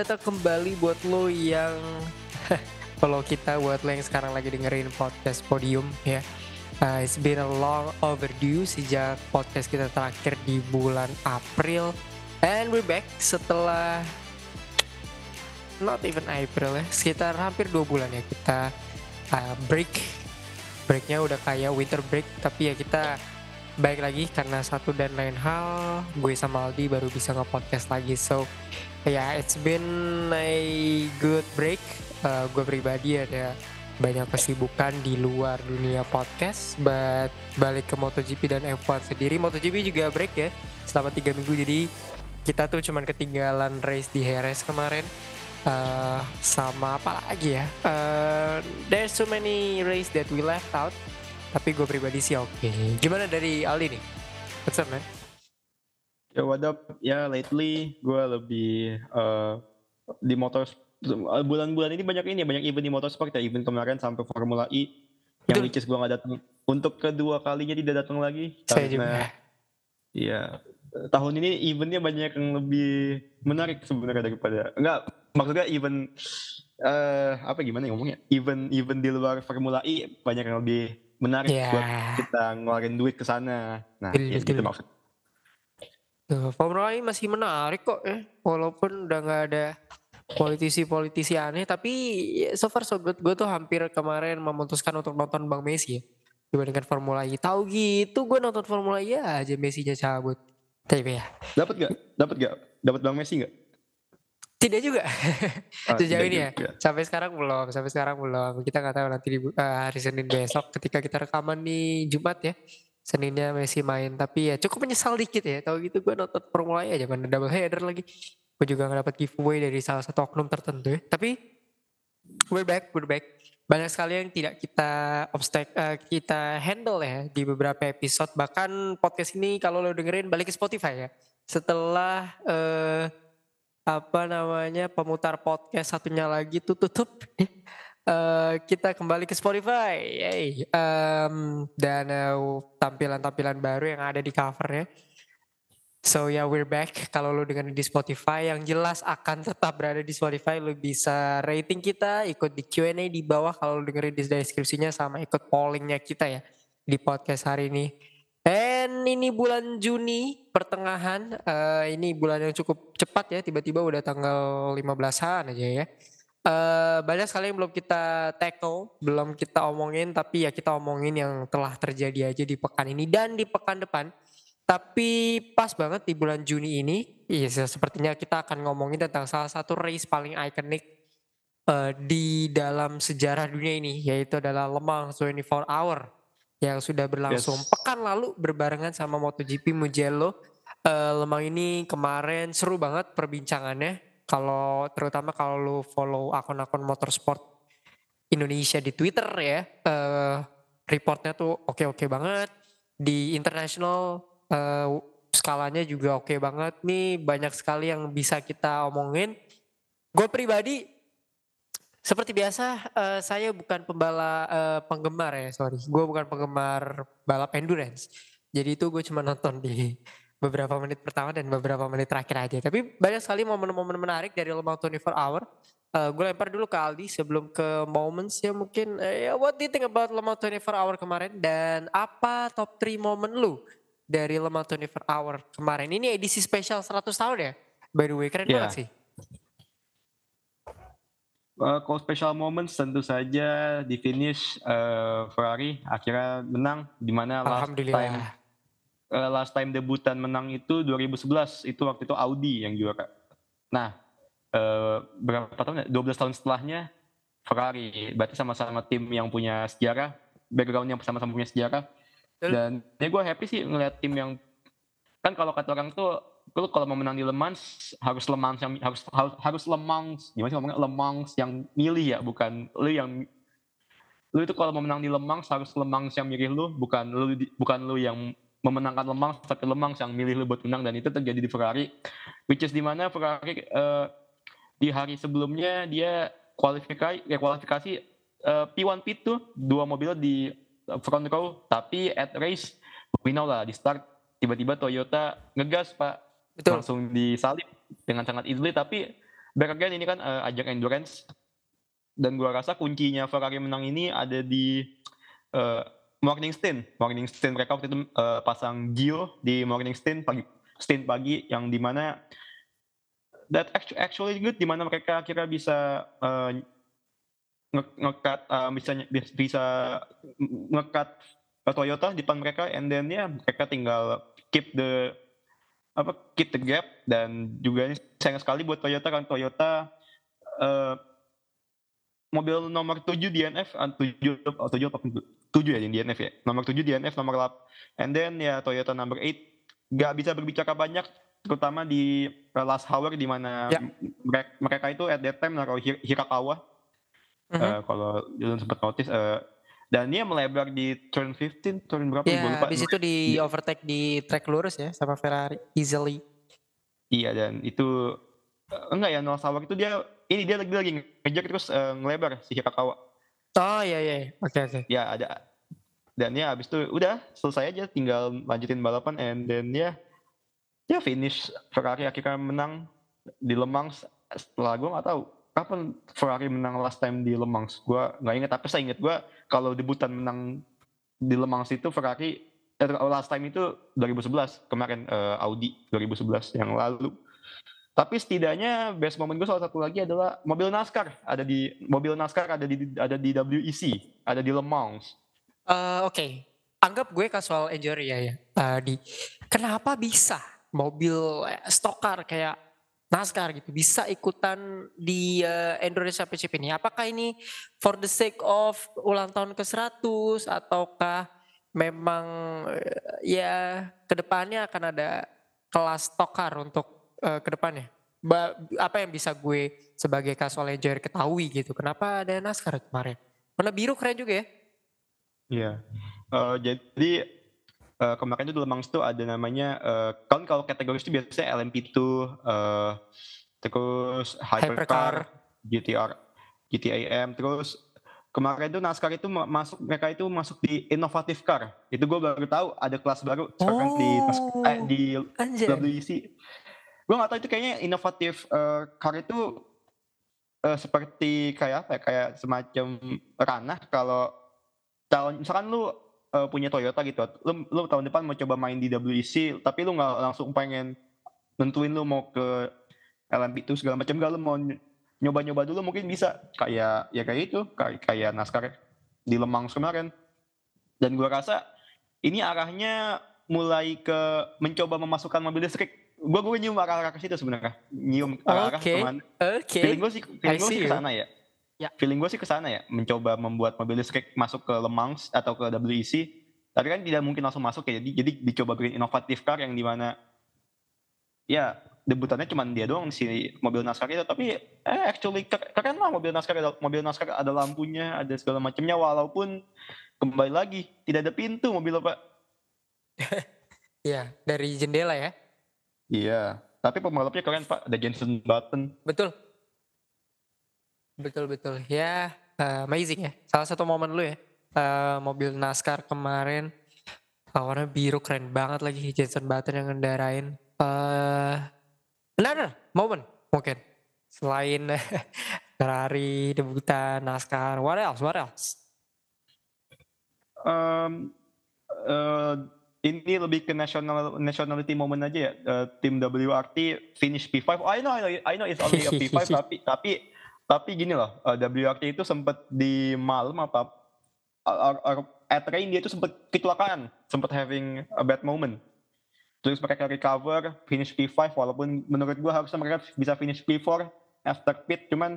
datang kembali buat lo yang follow kita buat lo yang sekarang lagi dengerin podcast Podium ya. Uh, it's been a long overdue sejak podcast kita terakhir di bulan April. And we're back setelah not even April ya. Sekitar hampir dua bulan ya kita uh, break. Breaknya udah kayak winter break tapi ya kita baik lagi karena satu dan lain hal. Gue sama Aldi baru bisa nge-podcast lagi so ya yeah, it's been a good break. Uh, gue pribadi ada banyak kesibukan di luar dunia podcast but balik ke MotoGP dan F1 sendiri. MotoGP juga break ya selama tiga minggu. Jadi kita tuh cuman ketinggalan race di Heres kemarin. Uh, sama apa lagi ya? Uh, there's so many race that we left out. Tapi gue pribadi sih oke. Okay. gimana dari Aldi nih? What's up man ya what up? Ya lately gue lebih uh, di motor bulan-bulan ini banyak ini banyak event di motorsport ya. Event kemarin sampai Formula E yang which gue gak datang untuk kedua kalinya tidak datang lagi saya karena juga. ya tahun ini eventnya banyak yang lebih menarik sebenarnya daripada enggak maksudnya event uh, apa gimana ya ngomongnya? Event event di luar Formula E banyak yang lebih menarik yeah. buat kita ngeluarin duit ke sana. Nah ya gitu maksud Formula E masih menarik kok ya. Walaupun udah nggak ada politisi-politisi aneh tapi so far so good. Gue tuh hampir kemarin memutuskan untuk nonton Bang Messi ya. Dibandingkan Formula E. Tahu gitu gue nonton Formula E aja Messi-nya cabut. Tapi ya. Dapat gak dapat gak dapat Bang Messi gak tidak juga. Oh, sejauh ini ya. juga. sampai sekarang belum sampai sekarang belum. Kita nggak tahu nanti di uh, hari Senin besok ketika kita rekaman di Jumat ya Seninnya Messi main tapi ya cukup menyesal dikit ya tahu gitu gue nonton Formula E aja mana double header lagi gue juga nggak dapat giveaway dari salah satu oknum tertentu ya. Tapi we're back, we're back. Banyak sekali yang tidak kita obstek, uh, kita handle ya di beberapa episode. Bahkan podcast ini kalau lo dengerin balik ke Spotify ya. Setelah uh, apa namanya pemutar podcast satunya lagi tuh tutup. Uh, kita kembali ke Spotify, Yay. Um, dan tampilan-tampilan uh, baru yang ada di covernya So ya yeah, we're back. Kalau lo dengerin di Spotify yang jelas akan tetap berada di Spotify. Lo bisa rating kita, ikut di Q&A di bawah kalau lo dengerin di deskripsinya sama ikut pollingnya kita ya di podcast hari ini. And ini bulan Juni pertengahan, uh, ini bulan yang cukup cepat ya, tiba-tiba udah tanggal 15-an aja ya. Uh, banyak sekali yang belum kita tackle, belum kita omongin, tapi ya kita omongin yang telah terjadi aja di pekan ini dan di pekan depan tapi pas banget di bulan Juni ini, iya sepertinya kita akan ngomongin tentang salah satu race paling ikonik uh, di dalam sejarah dunia ini, yaitu adalah Le Mans 24 Hour yang sudah berlangsung yes. pekan lalu berbarengan sama MotoGP Mugello. Uh, Le Mans ini kemarin seru banget perbincangannya. Kalau terutama kalau lu follow akun-akun motorsport Indonesia di Twitter ya, uh, reportnya tuh oke-oke banget. Di international uh, skalanya juga oke okay banget nih banyak sekali yang bisa kita omongin. Gue pribadi seperti biasa uh, saya bukan pembala uh, penggemar ya sorry. Gue bukan penggemar balap endurance. Jadi itu gue cuma nonton di beberapa menit pertama dan beberapa menit terakhir aja tapi banyak sekali momen-momen menarik dari Le Mans 24 Hour uh, gue lempar dulu ke Aldi sebelum ke moments ya mungkin uh, what do you think about Le Mans 24 Hour kemarin dan apa top 3 momen lu dari Le Mans 24 Hour kemarin. Ini edisi spesial 100 tahun ya? By the way, keren yeah. banget sih. Uh, kalau special moments tentu saja di finish uh, Ferrari akhirnya menang di mana last time uh, last time debutan menang itu 2011 itu waktu itu Audi yang juara. Nah, uh, berapa tahun? 12 ya? tahun setelahnya Ferrari. Berarti sama-sama tim yang punya sejarah, background yang sama-sama punya sejarah dan ya gue happy sih ngeliat tim yang kan kalau kata orang tuh lu kalau mau menang di Le Mans harus Le Mans yang harus harus, harus Le Mans gimana sih ngomongnya Le Mans yang milih ya bukan lu yang lu itu kalau mau menang di Le Mans harus Le Mans yang milih lu bukan lu bukan lu yang memenangkan Le Mans tapi Le Mans yang milih lu buat menang dan itu terjadi di Ferrari which is di mana Ferrari uh, di hari sebelumnya dia kualifikasi ya kualifikasi uh, P1 P2 dua mobil di front row tapi at race we know lah di start tiba-tiba Toyota ngegas pak Betul. langsung disalip dengan sangat easily tapi back again ini kan uh, ajang endurance dan gua rasa kuncinya Ferrari menang ini ada di uh, morning stint. Morning stint mereka waktu itu uh, pasang Gio di morning stint pagi stint pagi yang di mana that actually good di mana mereka kira bisa uh, ngekat uh, bisa bisa ngekat Toyota di depan mereka and then ya mereka tinggal keep the apa keep the gap dan juga ini sayang sekali buat Toyota kan Toyota uh, mobil nomor 7 DNF, 7 oh, 7 apa 7 ya di DNF ya. Nomor 7 DNF, nomor 8. And then ya Toyota number 8 nggak bisa berbicara banyak terutama di uh, last hour di mana ya. mereka, mereka itu at that time naruh Hirakawa. Uh -huh. uh, kalau belum sempat notice uh, dan dia melebar di turn 15, turn berapa? Ya, lupa. habis itu di overtake di track lurus ya sama Ferrari easily. Iya dan itu enggak ya Noah Sauer itu dia ini dia lagi lagi ngejar terus uh, ngelebar si Hirakawa. Oh iya iya, oke okay, oke. Okay. Ya ada. Dan ya abis itu udah selesai aja tinggal lanjutin balapan and then ya ya finish. Ferrari akhirnya menang di Le Mans setelah gue nggak tahu kapan Ferrari menang last time di Le Mans gue nggak inget tapi saya inget gue kalau debutan menang di Le Mans itu Ferrari eh, last time itu 2011 kemarin uh, Audi 2011 yang lalu tapi setidaknya best moment gue salah satu lagi adalah mobil NASCAR ada di mobil NASCAR ada di ada di WEC, ada di Le Mans. Uh, Oke, okay. anggap gue casual enjoyer ya ya. Uh, di kenapa bisa mobil eh, stock kayak NASCAR gitu bisa ikutan di uh, Endurance Championship ini? Apakah ini for the sake of ulang tahun ke 100 ataukah memang uh, ya ke depannya akan ada kelas stock untuk uh, ke depannya? Ba apa yang bisa gue sebagai casual enjoyer ketahui gitu? Kenapa ada NASCAR kemarin? Warna biru keren juga ya? Iya. Uh, jadi uh, kemarin itu di Lemang itu ada namanya uh, kan kalau kategori itu biasanya LMP2 uh, terus Hypercar, Hypercar. GTR, GTAM terus kemarin itu NASCAR itu masuk mereka itu masuk di innovative car itu gue baru tahu ada kelas baru sekarang di eh, di WEC gue gak tahu itu kayaknya inovatif uh, car itu uh, seperti kayak apa ya, kayak semacam ranah kalau tahun misalkan lu uh, punya Toyota gitu lu, lu tahun depan mau coba main di WEC tapi lu nggak langsung pengen nentuin lu mau ke LMP itu segala macam gak lu mau nyoba-nyoba dulu mungkin bisa. Kayak ya kayak itu kayak, kayak NASCAR di Lemang kemarin. Dan gue rasa ini arahnya mulai ke mencoba memasukkan mobil listrik gue gue nyium arah-arah ke situ sebenarnya nyium arah-arah okay. teman okay. feeling gue sih feeling gue sih ke sana ya Ya. Feeling gue sih ke sana ya, mencoba membuat mobil listrik masuk ke Le Mans atau ke WEC. Tapi kan tidak mungkin langsung masuk ya, jadi, jadi dicoba bikin inovatif car yang di mana ya debutannya cuma dia doang si mobil NASCAR itu. Tapi eh actually keren lah mobil NASCAR, ada, mobil NASCAR ada lampunya, ada segala macamnya walaupun kembali lagi tidak ada pintu mobil apa. Iya, dari jendela ya. Iya, tapi pembalapnya keren Pak, ada Jensen Button. Betul. Betul betul. Ya, uh, amazing ya. Salah satu momen lu ya. Uh, mobil NASCAR kemarin uh, warna biru keren banget lagi Jensen Button yang ngendarain. Uh, another momen mungkin selain Ferrari debutan NASCAR. What else? What else? Um, uh, ini lebih ke national nationality moment aja ya. Uh, tim WRT finish P5. Oh, I know, I know, I know it's only a P5 tapi tapi tapi gini loh, uh, WRT itu sempat di malam apa at rain dia itu sempat kecelakaan, sempat having a bad moment. Terus mereka recover, finish P5 walaupun menurut gua harusnya mereka bisa finish P4 after pit cuman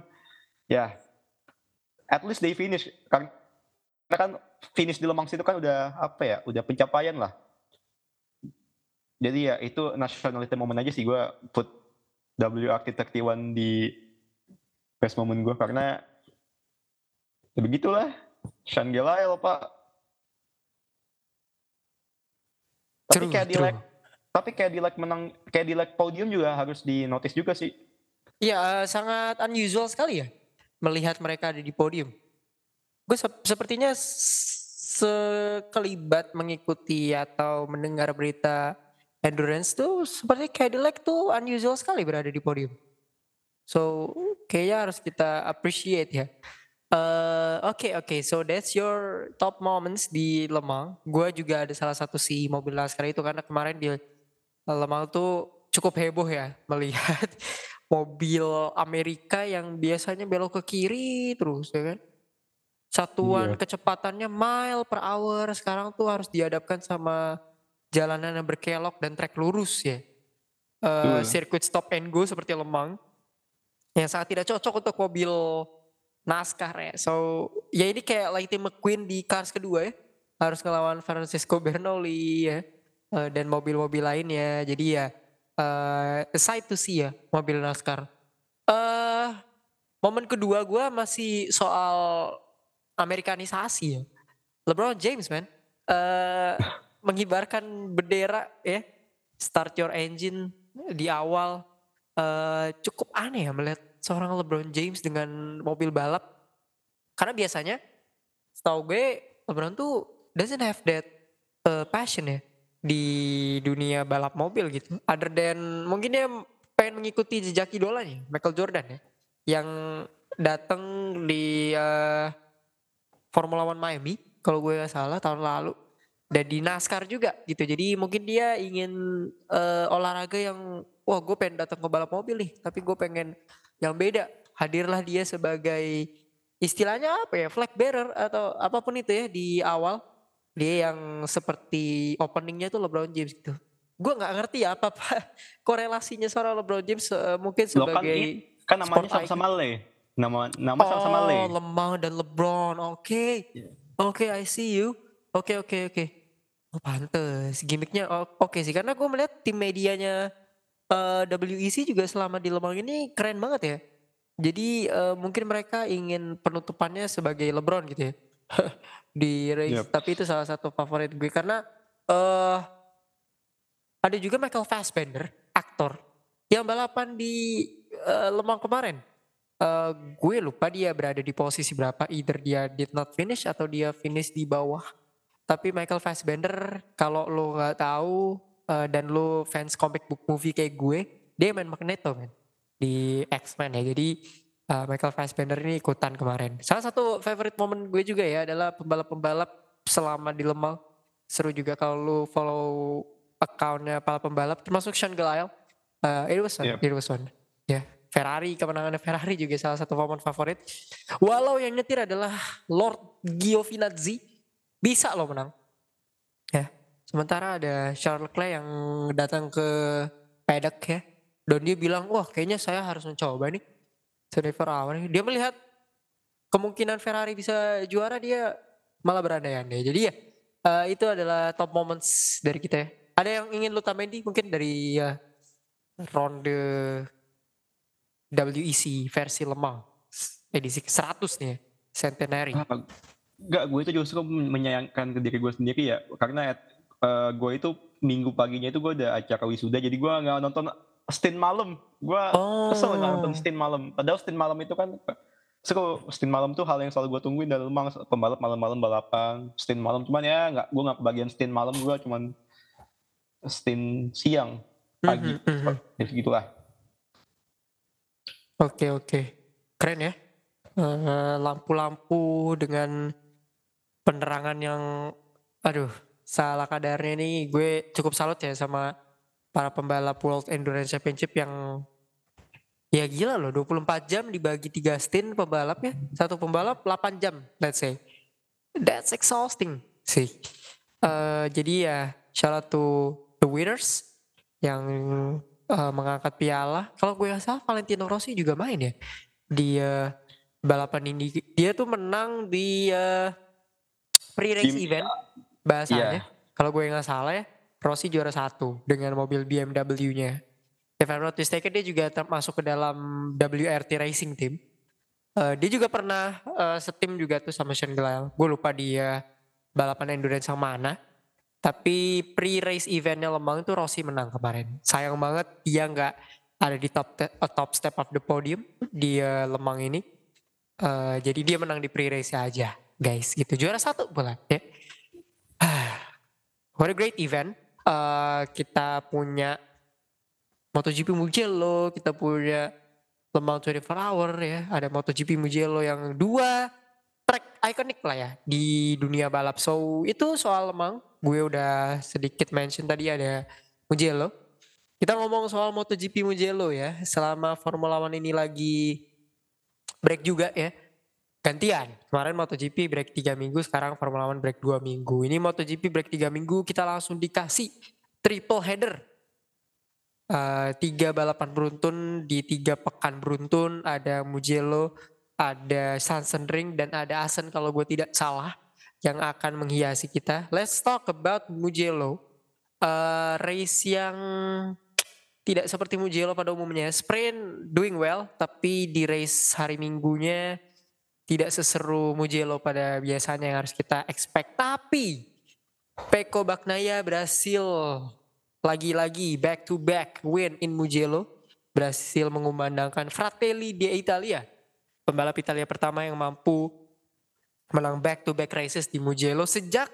ya at least they finish karena kan finish di Lemang situ kan udah apa ya, udah pencapaian lah jadi ya itu nationality moment aja sih. Gue put WRT31 di best moment gue karena ya begitulah. Sean Gelael pak. Tapi kayak di tapi kayak di like menang kayak di like podium juga harus di notice juga sih. Iya uh, sangat unusual sekali ya melihat mereka ada di podium. Gue se sepertinya sekelibat mengikuti atau mendengar berita endurance tuh seperti Cadillac tuh unusual sekali berada di podium. So kayaknya harus kita appreciate ya. Uh, Oke okay, oke, okay. so that's your top moments di Lemang. Gue juga ada salah satu si mobil NASCAR itu karena kemarin di Lemang tuh cukup heboh ya melihat mobil Amerika yang biasanya belok ke kiri terus ya kan. Satuan yeah. kecepatannya mile per hour sekarang tuh harus dihadapkan sama jalanan yang berkelok dan trek lurus ya. Uh, sirkuit stop and go seperti Lemang yang sangat tidak cocok untuk mobil NASCAR ya. So ya ini kayak Lightning McQueen di Cars kedua ya. Harus ngelawan Francisco Bernoulli ya. Uh, dan mobil-mobil lainnya. Jadi ya uh, aside to see ya mobil NASCAR. Uh, momen kedua gue masih soal Amerikanisasi ya. LeBron James man. Uh, mengibarkan bendera ya. Start your engine di awal uh, cukup aneh ya melihat seorang LeBron James dengan mobil balap. Karena biasanya setahu gue LeBron tuh doesn't have that uh, passion ya di dunia balap mobil gitu. Other than mungkin dia pengen mengikuti jejak idolanya Michael Jordan ya. Yang datang di uh, Formula One Miami kalau gue salah tahun lalu dan di NASCAR juga gitu. Jadi mungkin dia ingin uh, olahraga yang wah gue pengen datang ke balap mobil nih tapi gue pengen yang beda. Hadirlah dia sebagai istilahnya apa ya flag bearer atau apa pun itu ya di awal. Dia yang seperti openingnya tuh LeBron James gitu. Gue nggak ngerti ya apa apa korelasinya seorang LeBron James uh, mungkin kan sebagai kan, kan namanya sama-sama Le. Nama nama sama-sama Le. oh Lemah dan LeBron. Oke. Okay. yeah. oke okay, I see you. Oke okay, oke okay, oke. okay. Oh pantes, gimmicknya oke okay sih karena gue melihat tim medianya uh, eh, WEC juga selama di Lemang ini keren banget ya. Jadi uh, mungkin mereka ingin penutupannya sebagai LeBron gitu ya di race. Yep. Tapi itu salah satu favorit gue karena uh, ada juga Michael Fassbender, aktor yang balapan di uh, Lemang kemarin. Uh, gue lupa dia berada di posisi berapa, either dia did not finish atau dia finish di bawah tapi Michael Fassbender kalau lo nggak tahu uh, dan lo fans comic book movie kayak gue, dia main Magneto men di X-Men ya. Jadi uh, Michael Fassbender ini ikutan kemarin. Salah satu favorite moment gue juga ya adalah pembalap-pembalap selama di Lemang. Seru juga kalau lo follow accountnya para pembalap termasuk Sean Gelael. Uh, it was fun, yep. it was fun. Ya, yeah. Ferrari, kemenangannya Ferrari juga salah satu momen favorit. Walau yang nyetir adalah Lord Giovinazzi bisa loh menang. Ya. Sementara ada Charles Leclerc yang datang ke pedek ya. Dan dia bilang, wah kayaknya saya harus mencoba nih. Jennifer Awan. Dia melihat kemungkinan Ferrari bisa juara dia malah berandai-andai. Jadi ya uh, itu adalah top moments dari kita ya. Ada yang ingin lu tambahin di mungkin dari uh, ronde WEC versi lemah edisi 100 nih ya, centenary. Enggak, gue itu justru menyayangkan ke diri gue sendiri ya. Karena uh, gue itu minggu paginya itu gue ada acara wisuda, jadi gue nggak nonton Stin malam. Gue oh. kesel nggak nonton Stin malam. Padahal Stin malam itu kan seru. Stin malam tuh hal yang selalu gue tungguin dari memang pembalap malam-malam balapan. Stin malam cuman ya nggak gue nggak kebagian Stin malam gue cuman Stin siang pagi. Mm -hmm. Jadi gitulah. Oke oke, keren ya. Eh, lampu-lampu uh, dengan penerangan yang aduh salah kadarnya nih gue cukup salut ya sama para pembalap World Endurance Championship yang ya gila loh 24 jam dibagi 3 stint pembalap ya satu pembalap 8 jam let's say. That's exhausting sih. Uh, jadi ya shout out to the winners yang uh, mengangkat piala. Kalau gue salah Valentino Rossi juga main ya. Di uh, balapan ini dia tuh menang di uh, pre-race event bahasanya. Yeah. Kalau gue nggak salah ya, Rossi juara satu dengan mobil BMW-nya. If I'm not mistaken dia juga termasuk ke dalam WRT Racing Team. Uh, dia juga pernah uh, setim juga tuh sama Sean Gelael. Gue lupa dia balapan endurance yang mana. Tapi pre-race eventnya Lemang itu Rossi menang kemarin. Sayang banget dia nggak ada di top uh, top step of the podium di uh, Lemang ini. Uh, jadi dia menang di pre-race aja guys gitu juara satu pula ya what a great event uh, kita punya MotoGP Mugello kita punya Le Mans 24 Hour ya, ada MotoGP Mugello yang dua track ikonik lah ya di dunia balap. So itu soal Le Mans, gue udah sedikit mention tadi ada Mugello. Kita ngomong soal MotoGP Mugello ya, selama Formula One ini lagi break juga ya. Gantian, kemarin MotoGP break 3 minggu, sekarang Formula One break 2 minggu. Ini MotoGP break 3 minggu, kita langsung dikasih triple header. Uh, tiga balapan beruntun di tiga pekan beruntun, ada Mugello, ada Ring, dan ada Asen kalau gue tidak salah yang akan menghiasi kita. Let's talk about Mugello. Uh, race yang tidak seperti Mugello pada umumnya. Sprint doing well, tapi di race hari minggunya tidak seseru Mugello pada biasanya yang harus kita expect. Tapi Peko Baknaya berhasil lagi-lagi back to back win in Mugello. Berhasil mengumandangkan Fratelli di Italia. Pembalap Italia pertama yang mampu menang back to back races di Mugello sejak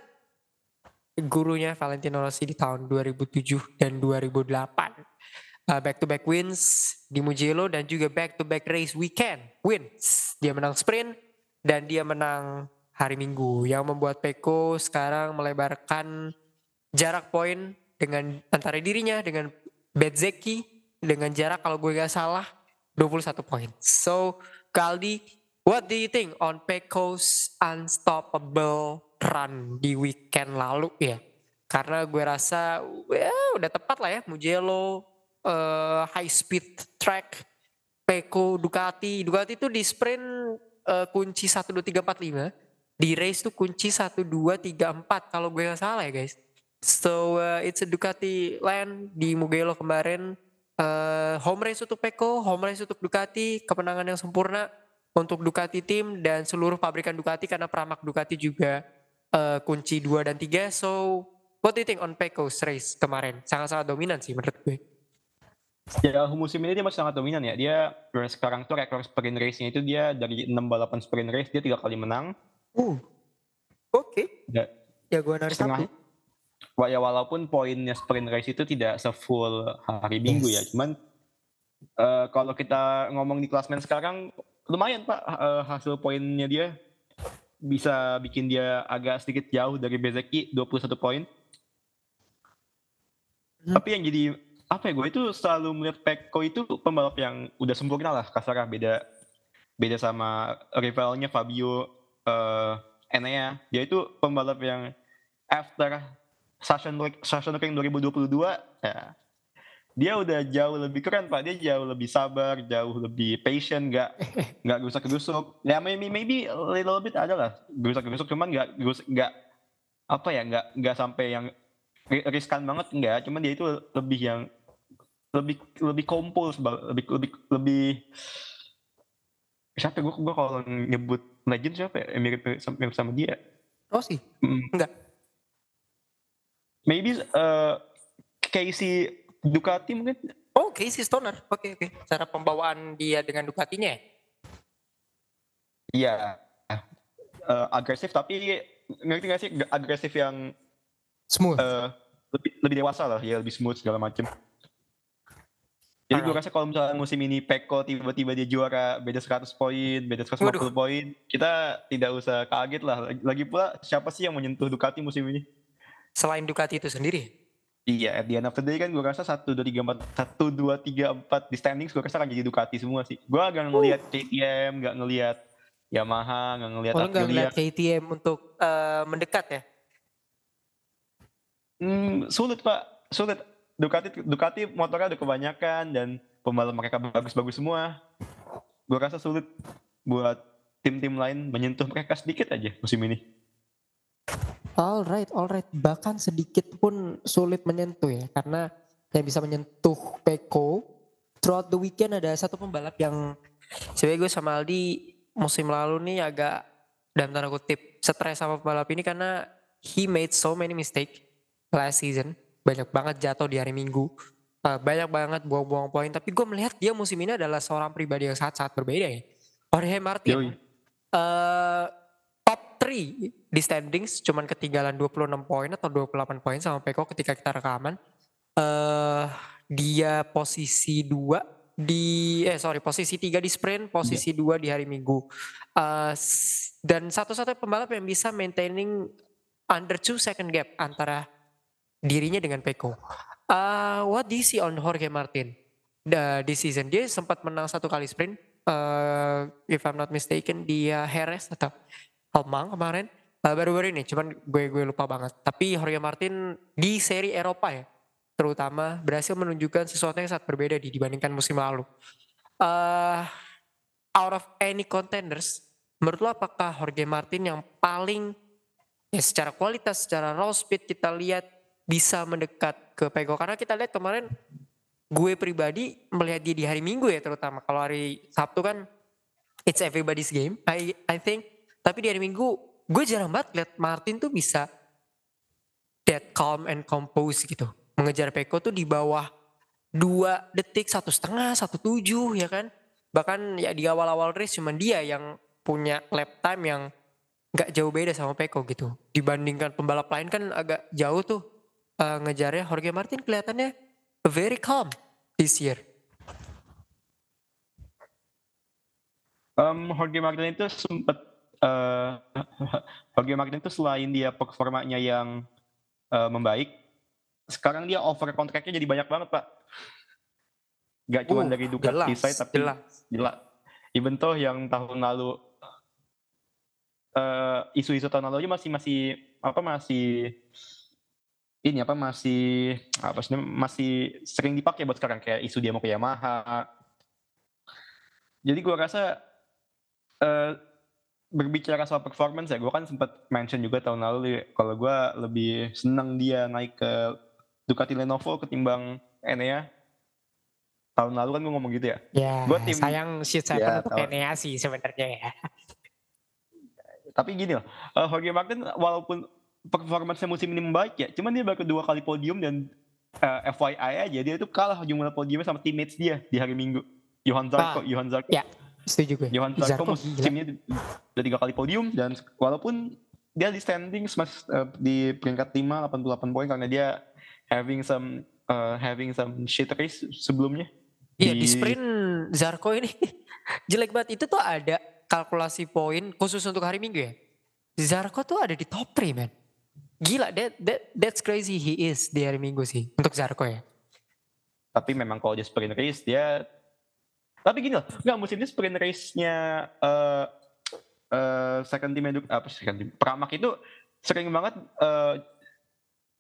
gurunya Valentino Rossi di tahun 2007 dan 2008. Uh, back to back wins di Mugello dan juga back to back race weekend wins. Dia menang sprint, dan dia menang hari Minggu yang membuat Peko sekarang melebarkan jarak poin dengan antara dirinya dengan Bedzeki dengan jarak kalau gue gak salah 21 poin. So Kaldi, what do you think on Peko's unstoppable run di weekend lalu ya? Karena gue rasa ya udah tepat lah ya Mugello uh, high speed track Peko Ducati. Ducati itu di sprint uh, kunci 1 2 3 4 5. Di race tuh kunci 1 2 3 4 kalau gue nggak salah ya guys. So uh, it's a Ducati land di Mugello kemarin. Uh, home race untuk Peko, home race untuk Ducati, kemenangan yang sempurna untuk Ducati tim dan seluruh pabrikan Ducati karena Pramak Ducati juga uh, kunci 2 dan 3. So what do you think on Peko's race kemarin? Sangat-sangat dominan sih menurut gue. Ya musim ini dia masih sangat dominan ya. Dia sekarang tuh rekor sprint race-nya itu dia dari 6 balapan sprint race dia tiga kali menang. Uh. Oke. Okay. Ya, ya gue narik satu. Ya walaupun poinnya sprint race itu tidak sefull hari Minggu ya. yes. ya, cuman uh, kalau kita ngomong di klasmen sekarang lumayan Pak uh, hasil poinnya dia bisa bikin dia agak sedikit jauh dari Bezeki 21 poin. Hmm. Tapi yang jadi apa ya gue itu selalu melihat Peko itu pembalap yang udah sempurna lah kasarnya. Beda beda sama rivalnya Fabio uh, Enea. Dia itu pembalap yang after Sasha Ring 2022 ya. Dia udah jauh lebih keren pak. Dia jauh lebih sabar jauh lebih patient nggak nggak gusak gusuk ya maybe maybe little bit ada lah gusak gusuk cuman nggak nggak apa ya nggak nggak sampai yang riskan banget enggak cuman dia itu lebih yang lebih lebih kompol lebih lebih lebih siapa gue gue kalau nyebut legend siapa ya? Mirip mirip sama dia? Rossi? Mm. enggak. Maybe uh, Casey Ducati mungkin? Oh Casey Stoner. Oke okay, oke. Okay. cara pembawaan dia dengan Ducatinya ya? iya. Uh, agresif tapi ngerti gak sih? Agresif yang smooth. uh, lebih lebih dewasa lah. Ya lebih smooth segala macam jadi gue rasa kalau misalnya musim ini Peko tiba-tiba dia juara beda 100 poin, beda 150 poin, kita tidak usah kaget lah. Lagi pula siapa sih yang menyentuh Ducati musim ini? Selain Ducati itu sendiri? Iya, at the end of the day kan gue rasa 1, 2, 3, 4, 1, 2, 3, 4 di standings gue rasa akan jadi Ducati semua sih. Gue agak ngelihat uh. KTM, gak ngelihat Yamaha, gak ngelihat Oh, gak ngelihat KTM untuk uh, mendekat ya? Hmm, sulit pak, sulit Ducati Ducati motornya udah kebanyakan dan pembalap mereka bagus-bagus semua. Gue rasa sulit buat tim-tim lain menyentuh mereka sedikit aja musim ini. Alright, alright. Bahkan sedikit pun sulit menyentuh ya, karena yang bisa menyentuh Peko throughout the weekend ada satu pembalap yang sebagai gue sama Aldi musim lalu nih agak dalam tanda kutip stres sama pembalap ini karena he made so many mistake last season banyak banget jatuh di hari Minggu, uh, banyak banget buang-buang poin. Tapi gue melihat dia musim ini adalah seorang pribadi yang sangat-sangat berbeda ya. Jorge Martin, uh, top 3 di standings, cuman ketinggalan 26 poin atau 28 poin sama Peko ketika kita rekaman. Uh, dia posisi 2 di eh sorry posisi tiga di sprint, posisi yeah. dua di hari Minggu. Uh, dan satu-satunya pembalap yang bisa maintaining under two second gap antara dirinya dengan Peko. Uh, what do you see on Jorge Martin the, this season? Dia sempat menang satu kali sprint, uh, if I'm not mistaken dia Heres atau Almang kemarin. Uh, baru-baru ini, cuman gue gue lupa banget. Tapi Jorge Martin di seri Eropa ya, terutama berhasil menunjukkan sesuatu yang sangat berbeda di dibandingkan musim lalu. Uh, out of any contenders, menurut lo apakah Jorge Martin yang paling ya secara kualitas, secara raw speed kita lihat bisa mendekat ke Pego karena kita lihat kemarin gue pribadi melihat dia di hari Minggu ya terutama. Kalau hari Sabtu kan it's everybody's game. I I think tapi di hari Minggu gue jarang banget lihat Martin tuh bisa dead calm and compose gitu. Mengejar Peko tuh di bawah dua detik satu setengah satu tujuh ya kan? Bahkan ya di awal-awal race cuman dia yang punya lap time yang nggak jauh beda sama Peko gitu. Dibandingkan pembalap lain kan agak jauh tuh uh, ngejarnya Jorge Martin kelihatannya very calm this year um, Jorge Martin itu sempat uh, Jorge Martin itu selain dia performanya yang uh, membaik sekarang dia over kontraknya jadi banyak banget pak Gak cuma uh, dari Ducati side tapi jelas. jelas. Even toh yang tahun lalu uh, isu-isu tahun lalu aja masih masih apa masih ini apa masih apa sih masih sering dipakai buat sekarang kayak isu dia mau ke Yamaha. Jadi gua rasa uh, berbicara soal performance ya, gue kan sempat mention juga tahun lalu kalau gue lebih senang dia naik ke Ducati Lenovo ketimbang Enea tahun lalu kan gue ngomong gitu ya. Ya, gua tim, sayang shit saya ya, untuk Enea sih sebenarnya ya. Tapi gini loh, uh, Jorge Martin walaupun performanya musim ini membaik ya, cuman dia baru dua kali podium dan uh, eh, FYI aja dia itu kalah jumlah podiumnya sama teammates dia di hari Minggu. Johan Zarco, ah, Johan Zarco. Ya, setuju gue. Johan Zarco, Zarco musimnya udah tiga kali podium dan walaupun dia di standing mas, uh, di peringkat 5 88 poin karena dia having some uh, having some shit race sebelumnya. Iya di, di sprint Zarko ini jelek banget. Itu tuh ada kalkulasi poin khusus untuk hari Minggu ya. Zarko tuh ada di top 3 man. Gila, that, that, that's crazy he is di hari Minggu sih untuk Zarko ya. Tapi memang kalau dia sprint race dia tapi gini loh, nggak musim ini sprint race-nya uh, uh, second team apa second team Pramak itu sering banget uh,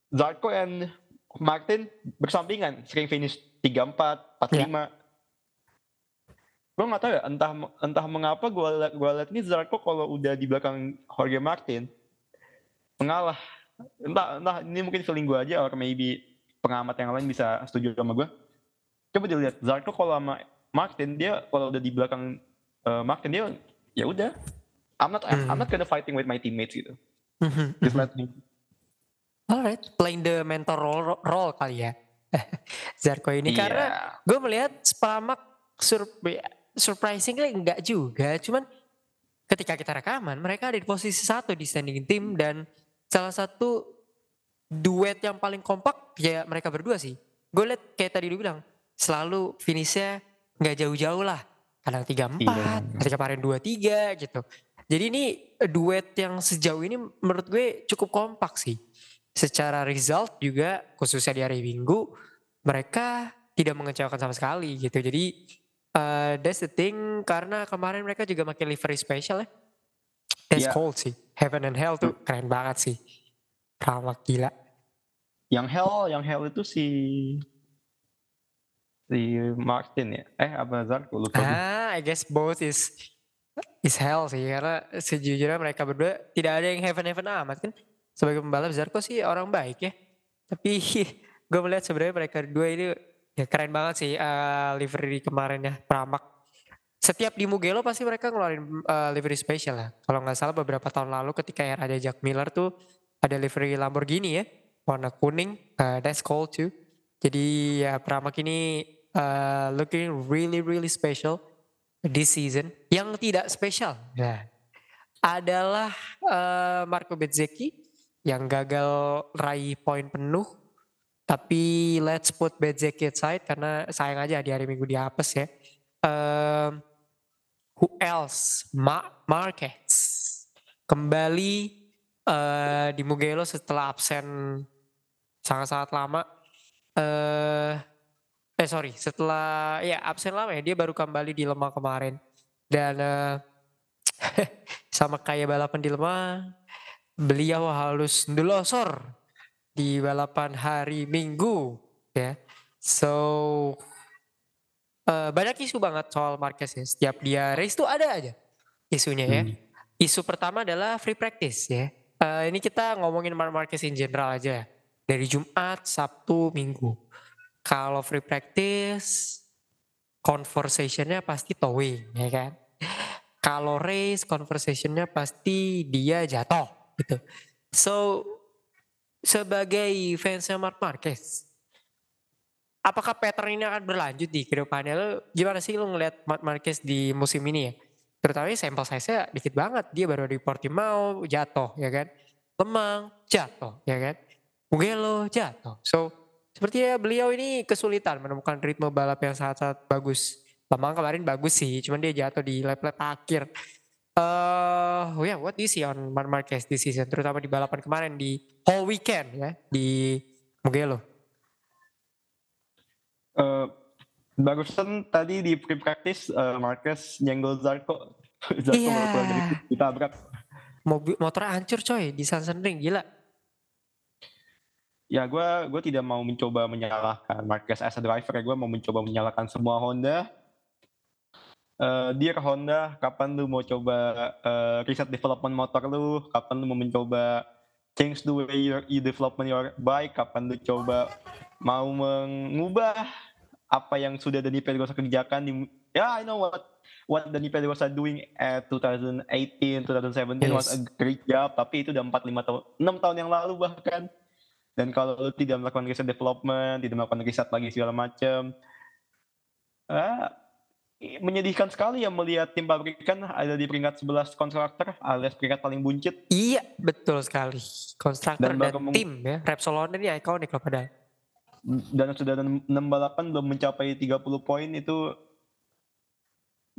Zarko and Martin bersampingan, sering finish 34, 45. Ya. Gue gak tahu ya, entah entah mengapa gue liat, gue liat ini Zarko kalau udah di belakang Jorge Martin, mengalah. Entah, entah ini mungkin feeling gue aja, or maybe pengamat yang lain bisa setuju sama gue. Coba dilihat, Zarko kalau sama Martin, dia kalau udah di belakang uh, Martin, dia ya udah. I'm not, hmm. I'm not gonna fighting with my teammates gitu. Hmm. Just let him Alright, playing the mentor role, role kali ya. Zarko ini yeah. karena gue melihat Spamak sur surprisingly enggak juga, cuman ketika kita rekaman mereka ada di posisi satu di standing team dan salah satu duet yang paling kompak ya mereka berdua sih. Gue liat kayak tadi lu bilang selalu finishnya nggak jauh-jauh lah. Kadang tiga empat, iya. kemarin dua tiga gitu. Jadi ini duet yang sejauh ini menurut gue cukup kompak sih secara result juga khususnya di hari Minggu mereka tidak mengecewakan sama sekali gitu. Jadi uh, that's the thing karena kemarin mereka juga pakai livery special ya. That's yeah. cold sih. Heaven and Hell tuh keren banget sih. Ramak gila. Yang Hell, yang Hell itu si si Martin ya. Eh apa Zarko lupa. Ah, I guess both is is Hell sih karena sejujurnya mereka berdua tidak ada yang heaven heaven amat kan sebagai pembalap Zarko sih orang baik ya. Tapi gue melihat sebenarnya mereka dua ini ya keren banget sih uh, livery kemarin ya Pramak. Setiap di Mugello pasti mereka ngeluarin uh, livery special lah. Kalau nggak salah beberapa tahun lalu ketika era ada Jack Miller tuh ada livery Lamborghini ya warna kuning. Uh, that's cool too. Jadi ya Pramak ini uh, looking really really special this season. Yang tidak spesial nah, adalah uh, Marco Bezzecchi yang gagal raih poin penuh Tapi let's put Bezeki aside karena sayang aja di hari Minggu dihapus ya. Um, who else? Ma Marquez kembali uh, di Mugello setelah absen sangat-sangat lama. Uh, eh sorry, setelah ya absen lama ya dia baru kembali di Lemah kemarin dan uh, sama kayak balapan di Lemah, beliau halus ndelosor di balapan hari Minggu ya. So uh, banyak isu banget soal Marquez ya. Setiap dia race tuh ada aja isunya ya. Hmm. Isu pertama adalah free practice ya. Uh, ini kita ngomongin Mark Marquez in general aja. Dari Jumat, Sabtu, Minggu. Kalau free practice, conversationnya pasti towing ya kan. Kalau race, conversationnya pasti dia jatuh gitu. So sebagai fansnya Mark Marquez, apakah pattern ini akan berlanjut di ke depannya? Lo gimana sih lo ngeliat Mark Marquez di musim ini ya? Terutama sampel size-nya dikit banget. Dia baru di Portimao jatuh ya kan. Lemang jatuh ya kan. Mugello jatuh. So sepertinya beliau ini kesulitan menemukan ritme balap yang sangat-sangat bagus. Lemang kemarin bagus sih, cuman dia jatuh di lap-lap akhir. Uh, oh ya, yeah, what do you see on Marquez this season, terutama di balapan kemarin di whole weekend ya di Mugello? Uh, barusan tadi di pre practice uh, Marquez nyenggol Zarko. Zarko yeah. ditabrak. Mobil motornya hancur coy di Ring gila. Ya gue gue tidak mau mencoba menyalahkan Marquez as a driver ya gue mau mencoba menyalahkan semua Honda. Uh, dear Honda, kapan lu mau coba uh, riset development motor lu? Kapan lu mau mencoba change the way you, you development your bike? Kapan lu coba mau mengubah apa yang sudah Dani Pedrosa kerjakan di ya yeah, I know what what Dani Pedrosa doing at 2018 2017 yes. was a great job tapi itu udah 4 5 tahun 6 tahun yang lalu bahkan dan kalau lu tidak melakukan riset development tidak melakukan riset lagi segala macam ah, menyedihkan sekali ya melihat tim pabrikan ada di peringkat 11 konstruktor alias peringkat paling buncit. Iya, betul sekali. Konstruktor dan, dan tim ya. Repsol Honda ini ikonik loh padahal dan sudah 6 balapan belum mencapai 30 poin itu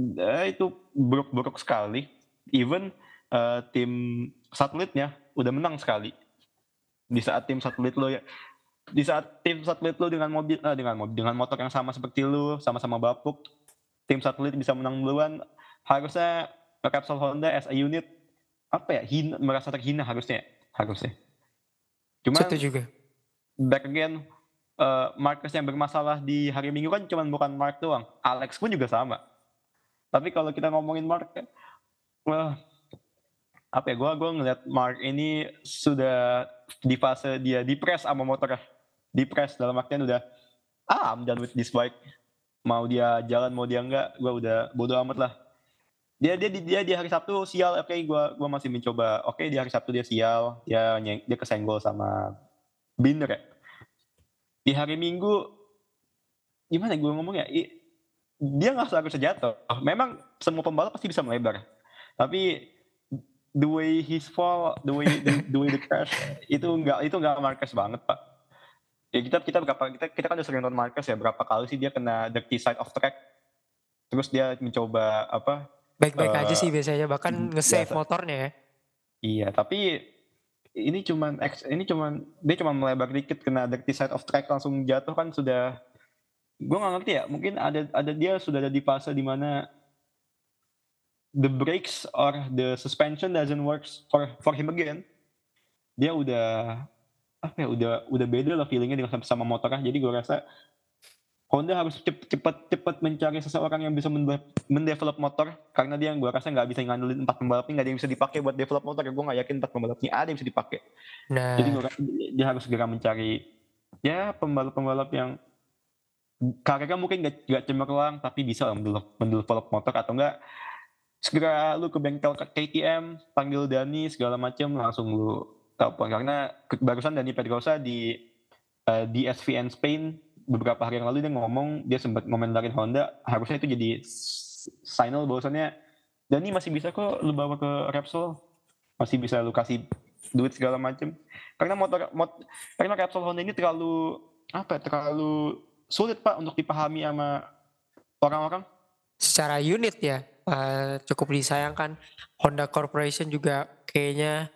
eh, itu buruk-buruk sekali. Even uh, tim satelitnya udah menang sekali. Di saat tim satelit lo ya di saat tim satelit lo dengan mobil uh, dengan mobil dengan motor yang sama seperti lo sama-sama bapuk tim satelit bisa menang duluan harusnya Repsol Honda as a unit apa ya hina, merasa terhina harusnya harusnya cuma juga back again uh, Marcus yang bermasalah di hari Minggu kan cuma bukan Mark doang. Alex pun juga sama. Tapi kalau kita ngomongin Mark, well, apa ya? Gue gue ngeliat Mark ini sudah di fase dia di press sama motornya. Di press dalam artian udah ah I'm done with this bike. Mau dia jalan mau dia enggak, gue udah bodo amat lah. Dia dia dia di hari Sabtu sial, oke okay, gue gua masih mencoba. Oke okay, di hari Sabtu dia sial, dia dia kesenggol sama Binder ya di hari Minggu gimana gue ngomong ya? Dia nggak selalu sejatuh. Memang semua pembalap pasti bisa melebar. Tapi the way his fall the way the, the way the crash itu nggak itu nggak Marcus banget pak. Ya kita kita berapa kita kita kan udah sering nonton Marcus ya berapa kali sih dia kena dirty side of track. Terus dia mencoba apa baik-baik uh, aja sih biasanya bahkan nge-save motornya ya. Iya tapi ini cuman ini cuman dia cuma melebar dikit kena dirty side of track langsung jatuh kan sudah gue nggak ngerti ya mungkin ada ada dia sudah ada di fase di mana the brakes or the suspension doesn't work for for him again. Dia udah apa ya udah udah beda lah feelingnya dengan sama motornya jadi gue rasa Honda harus cepat-cepat mencari seseorang yang bisa mendevelop motor karena dia yang gue rasa nggak bisa ngandelin empat pembalap ini nggak ada yang bisa dipakai buat develop motor gue nggak yakin empat pembalap ini ada yang bisa dipakai nah. jadi gue rasa dia harus segera mencari ya pembalap-pembalap yang karirnya mungkin gak, gak cemerlang tapi bisa mendevelop motor atau enggak segera lu ke bengkel KTM panggil Dani segala macam langsung lu telepon karena barusan Dani Pedrosa di uh, di SVN Spain beberapa hari yang lalu dia ngomong dia sempat ngomentarin Honda harusnya itu jadi signal bahwasannya Dani masih bisa kok lu bawa ke Repsol masih bisa lu kasih duit segala macem karena motor mot, karena Repsol Honda ini terlalu apa ya, terlalu sulit Pak untuk dipahami sama orang-orang? Secara unit ya, uh, cukup disayangkan. Honda Corporation juga kayaknya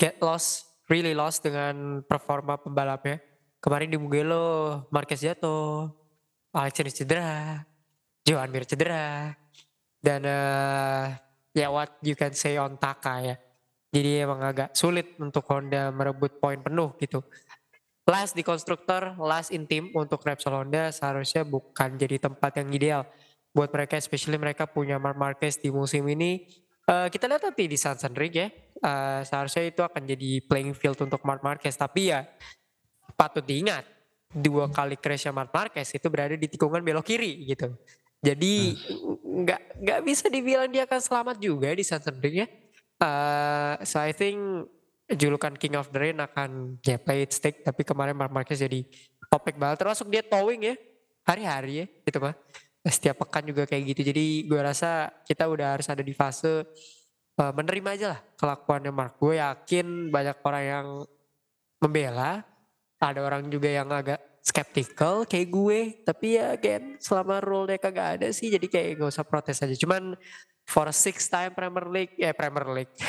get lost, really lost dengan performa pembalapnya. Kemarin di Mugello, Marquez jatuh, Alex Rins cedera, Johan Mir cedera, dan uh, ya what you can say on Taka ya. Jadi emang agak sulit untuk Honda merebut poin penuh gitu. Last di konstruktor, last in team untuk Repsol Honda seharusnya bukan jadi tempat yang ideal buat mereka, especially mereka punya Mark Marquez di musim ini. Uh, kita lihat nanti di San Ring ya, uh, seharusnya itu akan jadi playing field untuk Mark Marquez. Tapi ya patut diingat, dua kali crash Mark Marquez itu berada di tikungan belok kiri gitu. Jadi hmm. nggak hmm. nggak bisa dibilang dia akan selamat juga di Ring ya. Uh, so I think julukan King of the Rain akan ya play it stick tapi kemarin Mark Marquez jadi topik banget termasuk dia towing ya hari-hari ya gitu mah setiap pekan juga kayak gitu jadi gue rasa kita udah harus ada di fase uh, menerima aja lah kelakuannya Mark gue yakin banyak orang yang membela ada orang juga yang agak skeptical kayak gue tapi ya again selama rule-nya kagak ada sih jadi kayak gak usah protes aja. Cuman for a six time Premier League eh Premier League.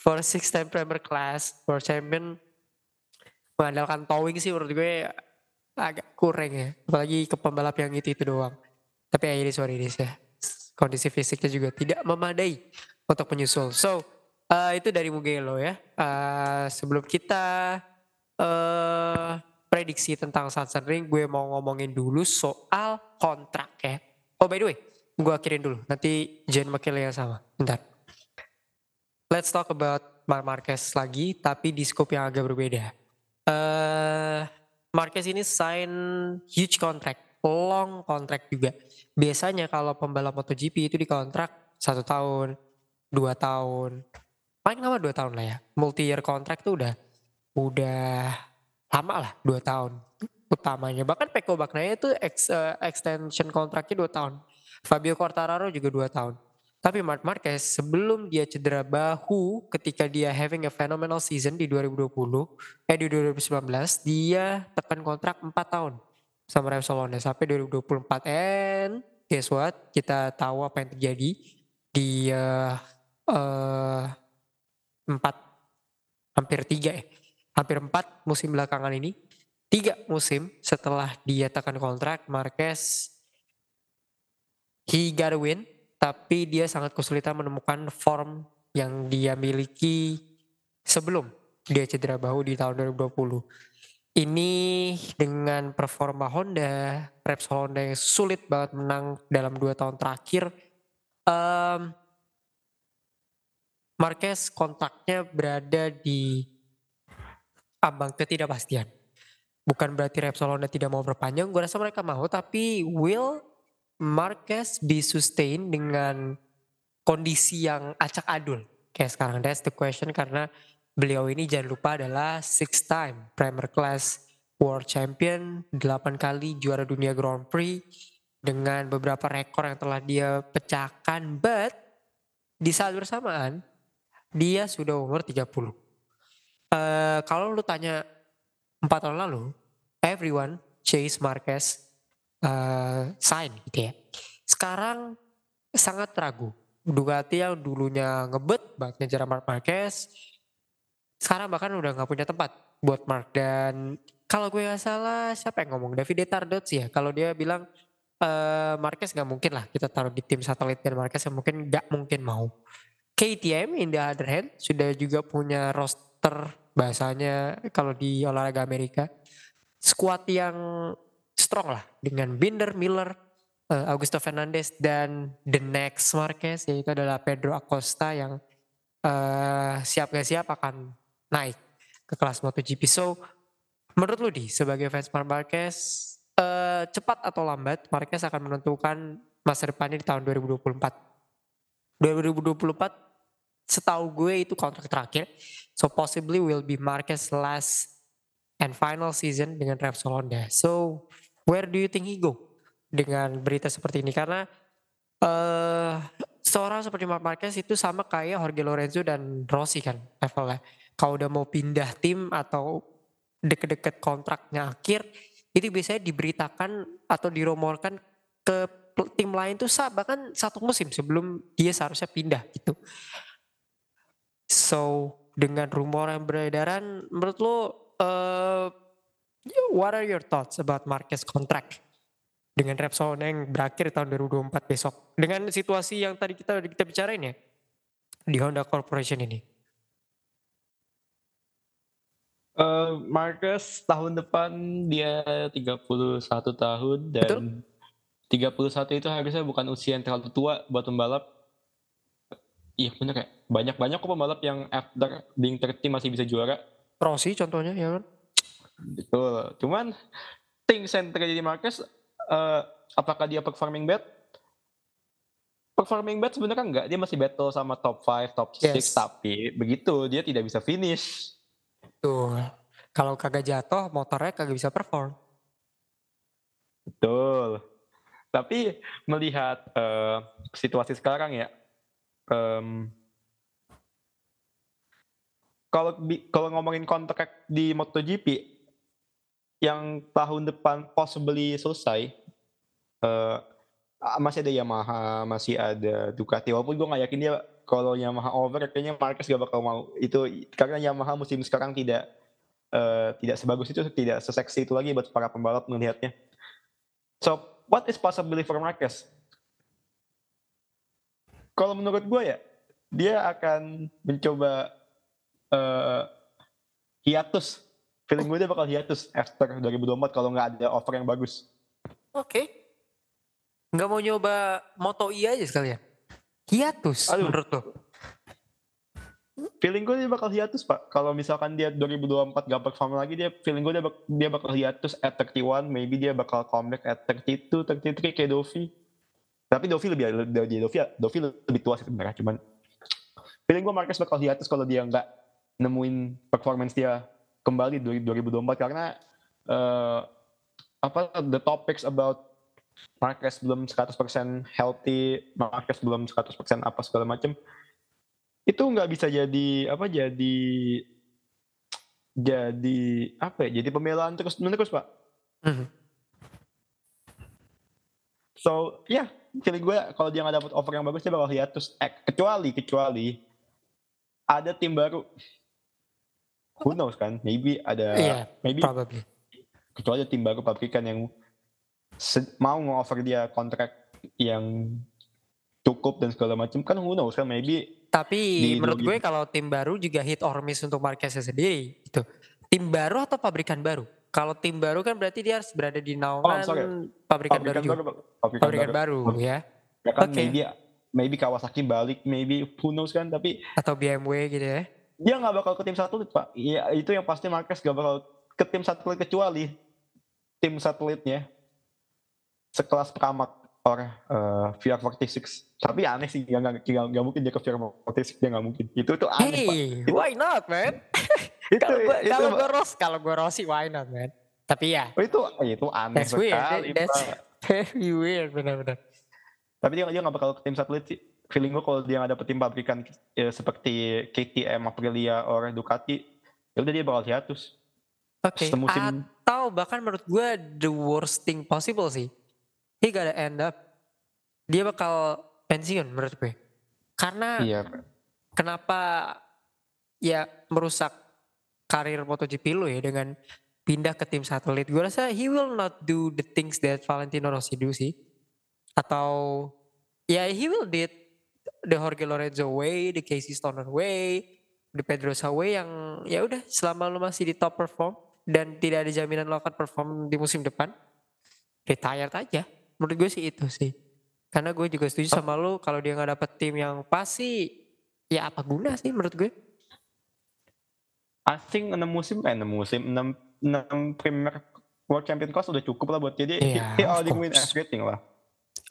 For a six time Premier Class for champion mengandalkan towing sih menurut gue agak kurang ya. Apalagi ke pembalap yang itu itu doang. Tapi ya ini sorry ini ya kondisi fisiknya juga tidak memadai untuk menyusul. So uh, itu dari Mugello ya. Uh, sebelum kita uh, prediksi tentang Sunset Ring gue mau ngomongin dulu soal kontrak ya oh by the way gue akhirin dulu. Nanti Jen McKinley yang sama. Bentar. Let's talk about Mark Marquez lagi, tapi di scope yang agak berbeda. Uh, Marquez ini sign huge contract, long contract juga. Biasanya kalau pembalap MotoGP itu di kontrak satu tahun, dua tahun, paling lama dua tahun lah ya. Multi year contract tuh udah udah lama lah dua tahun utamanya. Bahkan Peko Baknaya itu ex, uh, extension kontraknya dua tahun. Fabio Quartararo juga dua tahun. Tapi Mark Marquez sebelum dia cedera bahu ketika dia having a phenomenal season di 2020, eh di 2019, dia tekan kontrak 4 tahun sama Repsol Honda sampai 2024. And guess what? Kita tahu apa yang terjadi di uh, uh, 4, hampir 3 eh. Hampir 4 musim belakangan ini. Tiga musim setelah dia tekan kontrak, Marquez he got a win, tapi dia sangat kesulitan menemukan form yang dia miliki sebelum dia cedera bahu di tahun 2020. Ini dengan performa Honda, Repsol Honda yang sulit banget menang dalam dua tahun terakhir. Um, Marquez kontaknya berada di ambang ketidakpastian. Bukan berarti Repsol Honda tidak mau berpanjang, gue rasa mereka mau, tapi will Marquez di sustain dengan kondisi yang acak adul kayak sekarang that's the question karena beliau ini jangan lupa adalah six time Premier Class World Champion, 8 kali juara dunia Grand Prix dengan beberapa rekor yang telah dia pecahkan but di saat bersamaan dia sudah umur 30. Uh, kalau lu tanya empat tahun lalu, everyone chase Marquez uh, sign gitu ya. Sekarang sangat ragu. Bugatti yang dulunya ngebet banget ngejar Mark Marquez, sekarang bahkan udah nggak punya tempat buat Mark dan kalau gue nggak salah siapa yang ngomong David Tardot sih ya kalau dia bilang uh, Marquez nggak mungkin lah kita taruh di tim satelit dan Marquez yang mungkin nggak mungkin mau KTM in the other hand sudah juga punya roster bahasanya kalau di olahraga Amerika squad yang strong lah dengan Binder, Miller, uh, Augusto Fernandez dan the next Marquez yaitu adalah Pedro Acosta yang uh, siap gak siap akan naik ke kelas MotoGP. So menurut lu di sebagai fans Marquez uh, cepat atau lambat Marquez akan menentukan masa depannya di tahun 2024. 2024 setahu gue itu kontrak terakhir. So possibly will be Marquez last and final season dengan Repsol Honda. So where do you think he go dengan berita seperti ini karena uh, seorang seperti Mark Marquez itu sama kayak Jorge Lorenzo dan Rossi kan levelnya. Kalau udah mau pindah tim atau deket-deket kontraknya akhir, itu biasanya diberitakan atau dirumorkan ke tim lain tuh bahkan satu musim sebelum dia seharusnya pindah gitu. So dengan rumor yang beredaran, menurut lo uh, what are your thoughts about Marquez contract dengan Repsol yang berakhir tahun 2024 besok dengan situasi yang tadi kita kita bicarain ya di Honda Corporation ini? Uh, Marcus tahun depan dia 31 tahun dan Betul? 31 itu harusnya bukan usia yang terlalu tua buat pembalap. Iya bener ya. Banyak-banyak kok pembalap yang after being 30 masih bisa juara. Rossi contohnya ya kan? Betul. Cuman things yang terjadi di Marcus uh, apakah dia performing bad? Performing bad sebenarnya enggak. Dia masih battle sama top 5, top 6 yes. tapi begitu dia tidak bisa finish. Tuh. Kalau kagak jatuh, motornya kagak bisa perform. Betul. Tapi melihat uh, situasi sekarang ya, um, kalau kalau ngomongin kontrak di MotoGP, yang tahun depan possibly selesai uh, masih ada Yamaha, masih ada Ducati. Walaupun gue gak yakin dia kalau Yamaha over, kayaknya Marquez gak bakal mau. Itu karena Yamaha musim sekarang tidak uh, tidak sebagus itu, tidak seseksi itu lagi buat para pembalap melihatnya. So, what is possibly for Marquez? Kalau menurut gue ya, dia akan mencoba uh, hiatus feeling gue dia bakal hiatus after 2024 kalau nggak ada offer yang bagus. Oke. Okay. Nggak mau nyoba Moto I aja sekalian. Hiatus Aduh. menurut lo? Feeling gue dia bakal hiatus pak. Kalau misalkan dia 2024 gak perform lagi, dia feeling gue dia, bak dia bakal hiatus at 31. Maybe dia bakal comeback at 32, 33 kayak Dovi. Tapi Dovi lebih dari Dovi, Dovi lebih tua sih sebenarnya. Cuman feeling gue Marquez bakal hiatus kalau dia nggak nemuin performance dia kembali 2024 karena uh, apa the topics about Marquez belum 100% healthy, Marquez belum 100% apa segala macam. Itu nggak bisa jadi apa jadi jadi apa ya? Jadi pembelaan terus menerus, Pak. Mm -hmm. So, ya, yeah, feeling gue kalau dia nggak dapat offer yang bagus dia bakal hiatus. Eh, kecuali kecuali ada tim baru who knows kan maybe ada yeah, maybe probably. kecuali tim baru pabrikan yang mau nge-offer dia kontrak yang cukup dan segala macam kan who knows kan maybe tapi menurut gue kalau tim baru juga hit or miss untuk Marquez sendiri itu tim baru atau pabrikan baru kalau tim baru kan berarti dia harus berada di naungan oh, pabrikan, pabrikan baru, baru pabrikan, pabrikan baru, baru ya? Ya kan okay. maybe maybe Kawasaki balik maybe who knows kan tapi atau BMW gitu ya? dia nggak bakal ke tim satelit pak. Ya itu yang pasti Marquez gak bakal ke tim satelit kecuali tim satelitnya sekelas Pramac or uh, VR46 tapi aneh sih nggak nggak mungkin dia ke VR46 dia nggak mungkin. Itu tuh aneh hey, pak why not man kalau gue kalau gue Ros kalau gue Rossi why not man tapi ya oh, itu itu aneh that's weird that's very weird benar-benar tapi dia dia nggak bakal ke tim satelit sih feeling gue kalau dia nggak dapet tim pabrikan ya, seperti KTM, Aprilia, or Ducati, ya udah dia bakal hiatus. Oke. Okay. Atau bahkan menurut gue the worst thing possible sih. He gotta end up. Dia bakal pensiun menurut gue. Karena iya. kenapa ya merusak karir MotoGP lo ya dengan pindah ke tim satelit. Gue rasa he will not do the things that Valentino Rossi do sih. Atau ya he will did the Jorge Lorenzo way, the Casey Stoner way, the Pedrosa way yang ya udah selama lu masih di top perform dan tidak ada jaminan lo akan perform di musim depan, retired aja. Menurut gue sih itu sih. Karena gue juga setuju sama lu kalau dia nggak dapet tim yang pasti ya apa guna sih menurut gue. I think 6 musim, eh 6 musim, 6, 6 Premier World Champion Class udah cukup lah buat jadi yeah, he, already win everything lah.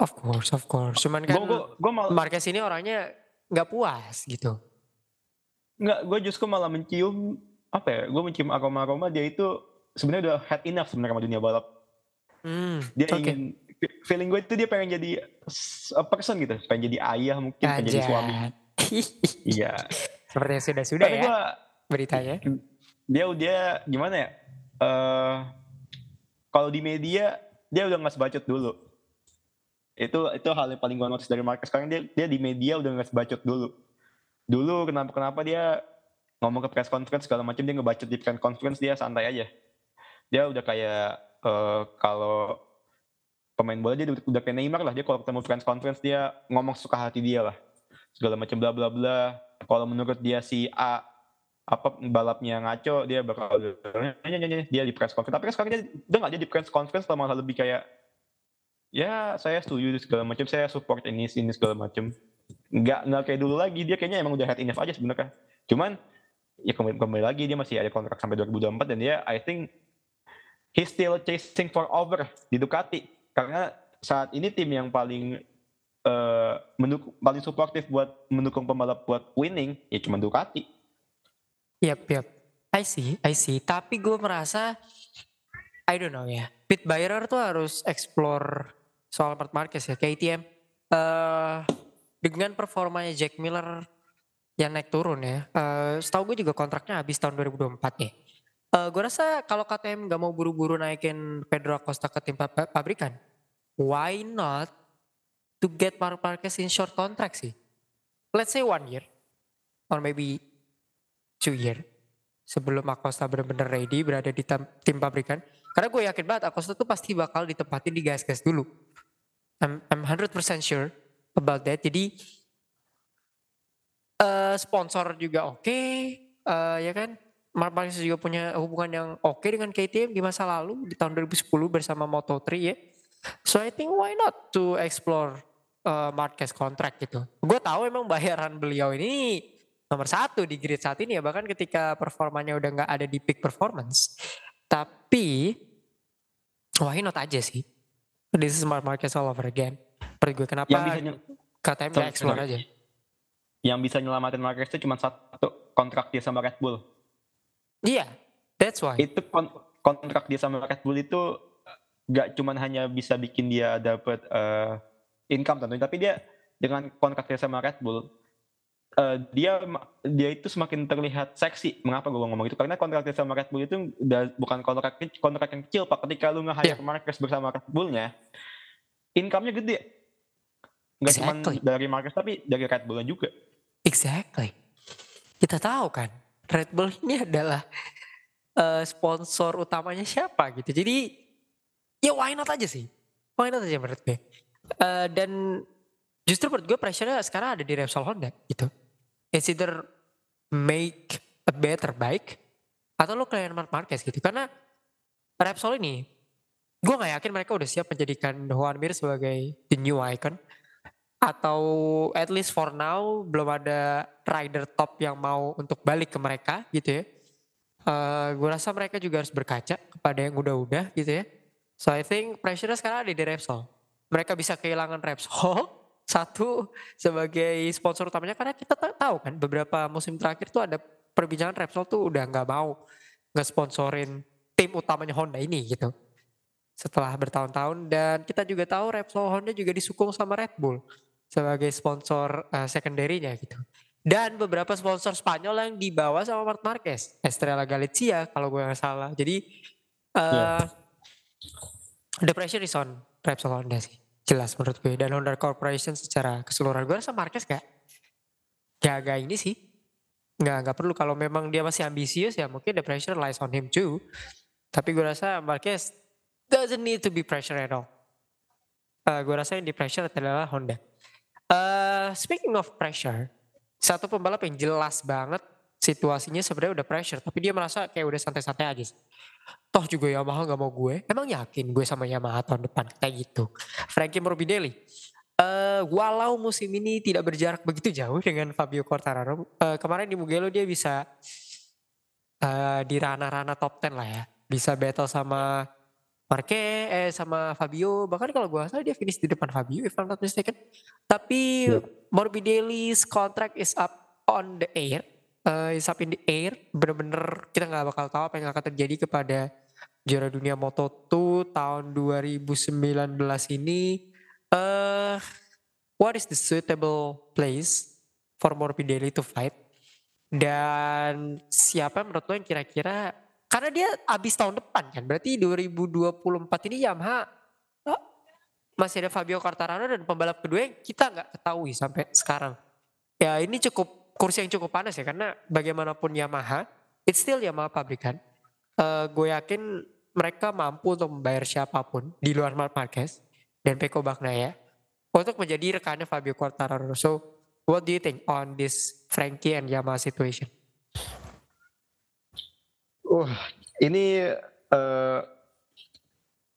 Of course, of course. Cuman kan gua, gua, gua mal- Marquez ini orangnya nggak puas gitu. Nggak, gue justru malah mencium apa ya? Gue mencium aroma-aroma dia itu sebenarnya udah had enough sebenarnya sama dunia balap. Hmm, dia okay. ingin feeling gue itu dia pengen jadi a person gitu, pengen jadi ayah mungkin, Aja. pengen jadi suami. iya. Seperti yang sudah sudah ya. Gua, beritanya. Dia dia gimana ya? Uh, kalau di media dia udah nggak sebacot dulu. Itu itu hal yang paling gue notice dari Marcus sekarang dia dia di media udah nggak sebacot dulu. Dulu kenapa kenapa dia ngomong ke press conference segala macam dia ngebacot di press conference dia santai aja. Dia udah kayak uh, kalau pemain bola dia udah, udah kayak Neymar lah. Dia kalau ketemu press conference dia ngomong suka hati dia lah. Segala macam bla bla bla. Kalau menurut dia si A apa balapnya ngaco dia bakal dia di press conference. Tapi sekarang dia udah nggak dia di press conference malah lebih kayak ya saya setuju segala macam saya support ini ini segala macam. Nggak nggak kayak dulu lagi. Dia kayaknya emang udah head enough aja sebenarnya. Cuman ya kembali, kembali lagi dia masih ada kontrak sampai 2024 dan dia I think he still chasing for over di Ducati. Karena saat ini tim yang paling uh, mendukung paling supportive buat mendukung pembalap buat winning ya cuma Ducati. Yap, yap. I see, I see. Tapi gue merasa, I don't know ya. Pit buyer tuh harus explore soal Mark Marquez ya, KTM. Uh, eh, dengan performanya Jack Miller yang naik turun ya. Uh, setahu gue juga kontraknya habis tahun 2024 ya. Uh, gue rasa kalau KTM nggak mau buru-buru naikin Pedro Acosta ke tim pabrikan, why not to get Mark Marquez in short contract sih? Let's say one year, or maybe year sebelum Acosta benar-benar ready berada di tim pabrikan. Karena gue yakin banget Acosta tuh pasti bakal ditempatin di gas-gas dulu. I'm, I'm 100% sure about that. Jadi uh, sponsor juga oke, okay, uh, ya kan. Mark Marquez juga punya hubungan yang oke okay dengan KTM di masa lalu di tahun 2010 bersama Moto3 ya. So I think why not to explore uh, Marquez kontrak gitu. Gue tahu emang bayaran beliau ini nomor satu di grid saat ini ya bahkan ketika performanya udah nggak ada di peak performance. Tapi why not aja sih This is Mark Marquez all over again. Pergi gue kenapa yang bisa KTM gak explore aja. Yang bisa nyelamatin Marquez itu cuma satu kontrak dia sama Red Bull. Iya, yeah, that's why. Itu kontrak dia sama Red Bull itu gak cuma hanya bisa bikin dia dapat uh, income tentunya, tapi dia dengan kontrak dia sama Red Bull, uh, dia dia itu semakin terlihat seksi. Mengapa gue ngomong itu? Karena kontrak sama Red Bull itu udah bukan kontrak kontrak yang kecil pak. Ketika lu nge-hire yeah. Marquez bersama Red Bullnya, income-nya gede. Gak exactly. cuma dari Marquez tapi dari Red Bull juga. Exactly. Kita tahu kan, Red Bull ini adalah uh, sponsor utamanya siapa gitu. Jadi ya why not aja sih. Why not aja menurut gue. Uh, dan justru menurut gue pressure-nya sekarang ada di Repsol Honda gitu it's either make a better bike atau lo kayak Mark Marquez gitu. Karena Repsol ini, gue gak yakin mereka udah siap menjadikan Juan Mir sebagai the new icon. Atau at least for now belum ada rider top yang mau untuk balik ke mereka gitu ya. Uh, gue rasa mereka juga harus berkaca kepada yang udah-udah gitu ya. So I think pressure sekarang ada di Repsol. Mereka bisa kehilangan Repsol satu sebagai sponsor utamanya karena kita tahu kan beberapa musim terakhir tuh ada perbincangan Repsol tuh udah nggak mau nggak sponsorin tim utamanya Honda ini gitu. Setelah bertahun-tahun dan kita juga tahu Repsol Honda juga disukung sama Red Bull sebagai sponsor uh, secondary-nya gitu. Dan beberapa sponsor Spanyol yang dibawa sama Marc Marquez Estrella Galicia kalau gue nggak salah. Jadi uh, yeah. the pressure is on Repsol Honda sih jelas menurut gue. Dan Honda Corporation secara keseluruhan. Gue rasa Marquez gak gak, ini sih. Nggak nggak perlu. Kalau memang dia masih ambisius ya mungkin the pressure lies on him too. Tapi gue rasa Marquez doesn't need to be pressure at all. Uh, gue rasa yang di pressure adalah Honda. Uh, speaking of pressure satu pembalap yang jelas banget situasinya sebenarnya udah pressure tapi dia merasa kayak udah santai-santai aja Toh juga Yamaha gak mau gue. Emang yakin gue sama Yamaha tahun depan kayak gitu. Frankie Morbidelli. Uh, walau musim ini tidak berjarak begitu jauh dengan Fabio Quartararo. Uh, kemarin di Mugello dia bisa uh, di ranah-ranah top 10 lah ya. Bisa battle sama Marque, eh sama Fabio. Bahkan kalau gue salah dia finish di depan Fabio if I'm not mistaken. Tapi yeah. Morbidelli's contract is up on the air uh, is up in the air. Bener-bener kita nggak bakal tahu apa yang akan terjadi kepada juara dunia Moto2 tahun 2019 ini. Uh, what is the suitable place for Morbidelli to fight? Dan siapa menurut lo yang kira-kira karena dia habis tahun depan kan. Berarti 2024 ini Yamaha oh, masih ada Fabio Quartararo dan pembalap kedua yang kita nggak ketahui sampai sekarang. Ya ini cukup kursi yang cukup panas ya karena bagaimanapun Yamaha, it's still Yamaha pabrikan. Uh, gue yakin mereka mampu untuk membayar siapa pun di luar Mark Marquez dan Peko Bagnaia untuk menjadi rekannya Fabio Quartararo. So, what do you think on this Frankie and Yamaha situation? Uh, ini uh,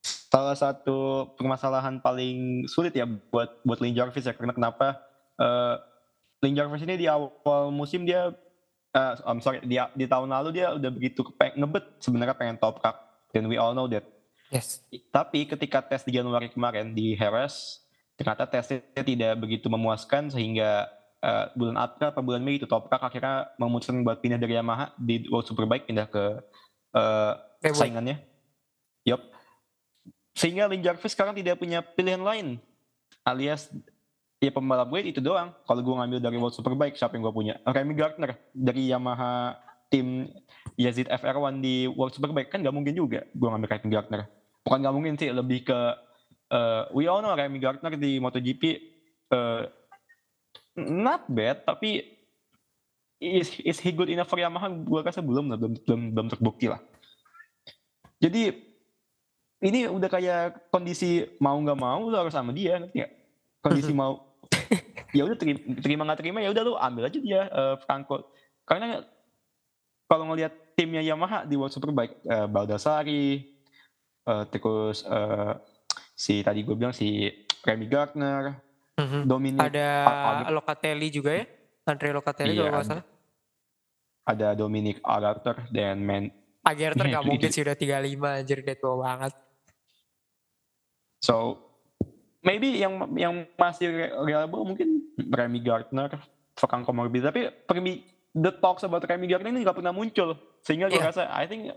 salah satu permasalahan paling sulit ya buat buat Lin Jarvis ya karena kenapa uh, Lin Jarvis ini di awal musim dia uh, I'm sorry di, di tahun lalu dia udah begitu pengen, ngebet sebenarnya pengen top cup dan we all know that. Yes. Tapi ketika tes di Januari kemarin di Harris ternyata tesnya tidak begitu memuaskan sehingga uh, bulan April atau bulan Mei itu Toprak akhirnya memutuskan buat pindah dari Yamaha di World Superbike pindah ke uh, saingannya. Yup. Sehingga Lin Jarvis sekarang tidak punya pilihan lain alias ya pembalap gue itu doang. Kalau gue ngambil dari World Superbike siapa yang gue punya? Remy Gardner dari Yamaha tim Yazid FR1 di World Superbike kan nggak mungkin juga gue ngambil Remy Gardner. Bukan nggak mungkin sih lebih ke uh, we all know Remy Gardner di MotoGP uh, not bad tapi is is he good enough for Yamaha gue rasa belum belum belum belum terbukti lah jadi ini udah kayak kondisi mau nggak mau lo harus sama dia ngerti gak? kondisi mau ya udah terima nggak terima ya udah lu ambil aja dia uh, Franco karena kalau ngelihat timnya Yamaha di World Superbike uh, Baldassari uh, terus uh, si tadi gue bilang si Remy Gardner Mm-hmm. Dominic ada Ag- Locatelli juga ya? Andre Locatelli iya, kalau nggak salah. Ada Dominic Agarter dan Men. Agarter nggak mungkin sih udah 35 anjir dia tua banget. So maybe yang yang masih reliable mungkin Remy Gardner, Franco Morbidelli. Tapi Remy, the talks about Remy Gardner ini nggak pernah muncul. Sehingga gue yeah. rasa I think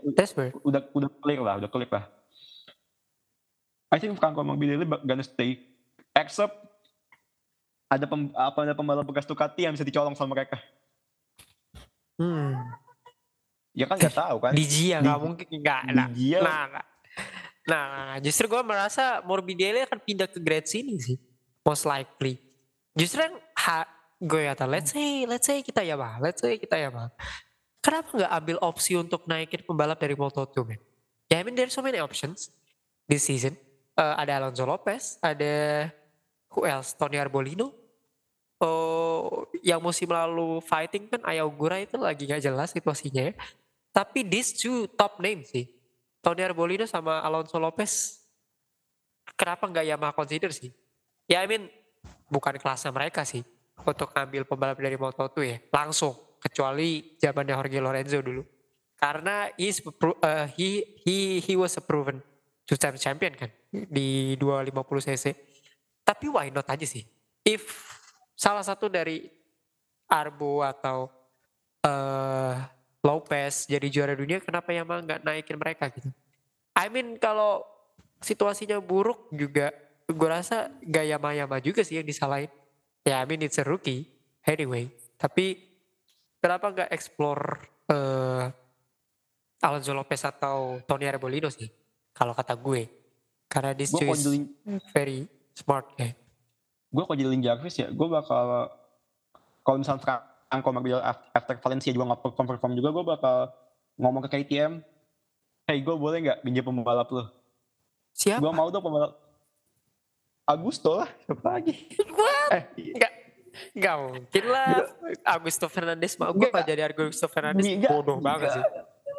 udah udah clear lah, udah clear lah. I think Franco Morbidelli gonna stay except ada pem, apa ada pembalap bekas Ducati yang bisa dicolong sama mereka. Hmm. Ya kan nggak tahu kan. Di Gia nggak mungkin nggak. Nah, nah, nah, justru gue merasa Morbidelli akan pindah ke grade sini sih, most likely. Justru yang ha, gue kata, let's say, let's say kita ya bah, let's say kita ya bah. Kenapa nggak ambil opsi untuk naikin pembalap dari Moto2 man? Ya, I mean there's so many options this season. Uh, ada Alonso Lopez, ada who else? Tony Arbolino. Oh, yang musim lalu fighting kan Ayogura itu lagi gak jelas situasinya ya. Tapi these two top name sih. Tony Arbolino sama Alonso Lopez. Kenapa nggak Yamaha consider sih? Ya I mean bukan kelasnya mereka sih untuk ngambil pembalap dari Moto2 ya langsung kecuali zamannya Jorge Lorenzo dulu karena he's, uh, he he he was a proven two time champion kan di 250 cc tapi why not aja sih? If salah satu dari Arbo atau uh, Lopez jadi juara dunia, kenapa Yamaha nggak naikin mereka gitu? I mean kalau situasinya buruk juga, gue rasa gak Yamaha-Yamaha juga sih yang disalahin. Ya I mean it's a rookie anyway. Tapi kenapa nggak explore uh, Alonso Lopez atau Tony Arbolino sih? Kalau kata gue. Karena this choice very Smart ya. Gue kalau jadi Jarvis ya, gue bakal kalau misalnya Franco Morbidelli after Valencia juga nggak perform perform juga, gue bakal ngomong ke KTM, hey gue boleh nggak pinjam pembalap lo? Siapa? Gue mau dong pembalap Agusto lah, siapa lagi? Gue eh, nggak nggak mungkin lah Augusto Fernandes mau gue kalau jadi Augusto Fernandes bodoh banget sih.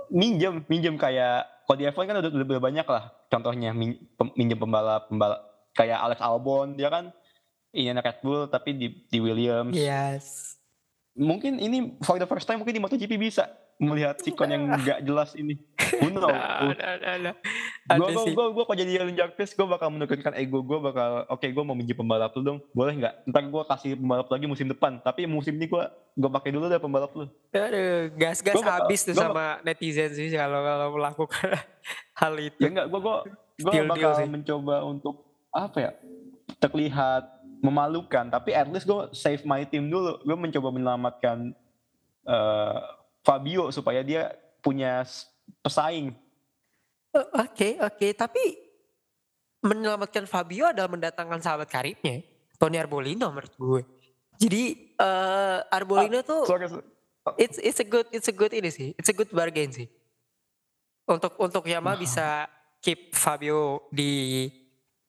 Minjem, minjem kayak kalau di F1 kan udah, udah banyak lah contohnya minjem pembalap pembalap kayak Alex Albon dia kan ini Red Bull tapi di, di Williams. Yes. Mungkin ini for the first time mungkin di MotoGP bisa melihat sikon yang nggak jelas ini. Who know? Gue gue gue gue kalau jadi Alan Jarvis gue bakal menurunkan ego gue bakal oke okay, gue mau minjem pembalap lu dong boleh nggak? Ntar gue kasih pembalap lagi musim depan tapi musim ini gue gue pakai dulu deh pembalap lu. Aduh gas gas habis tuh sama netizen sih kalau kalau melakukan hal itu. Ya enggak gue gue gue bakal mencoba untuk apa ya terlihat memalukan tapi at least gue save my team dulu gue mencoba menyelamatkan uh, Fabio supaya dia punya pesaing. Oke, uh, oke, okay, okay. tapi menyelamatkan Fabio adalah mendatangkan sahabat karibnya, Tony Arbolino menurut gue. Jadi uh, Arbolino ah, tuh sorry, sorry. it's it's a good it's a good ini sih, it's a good bargain sih. Untuk untuk Yamaha nah. bisa keep Fabio di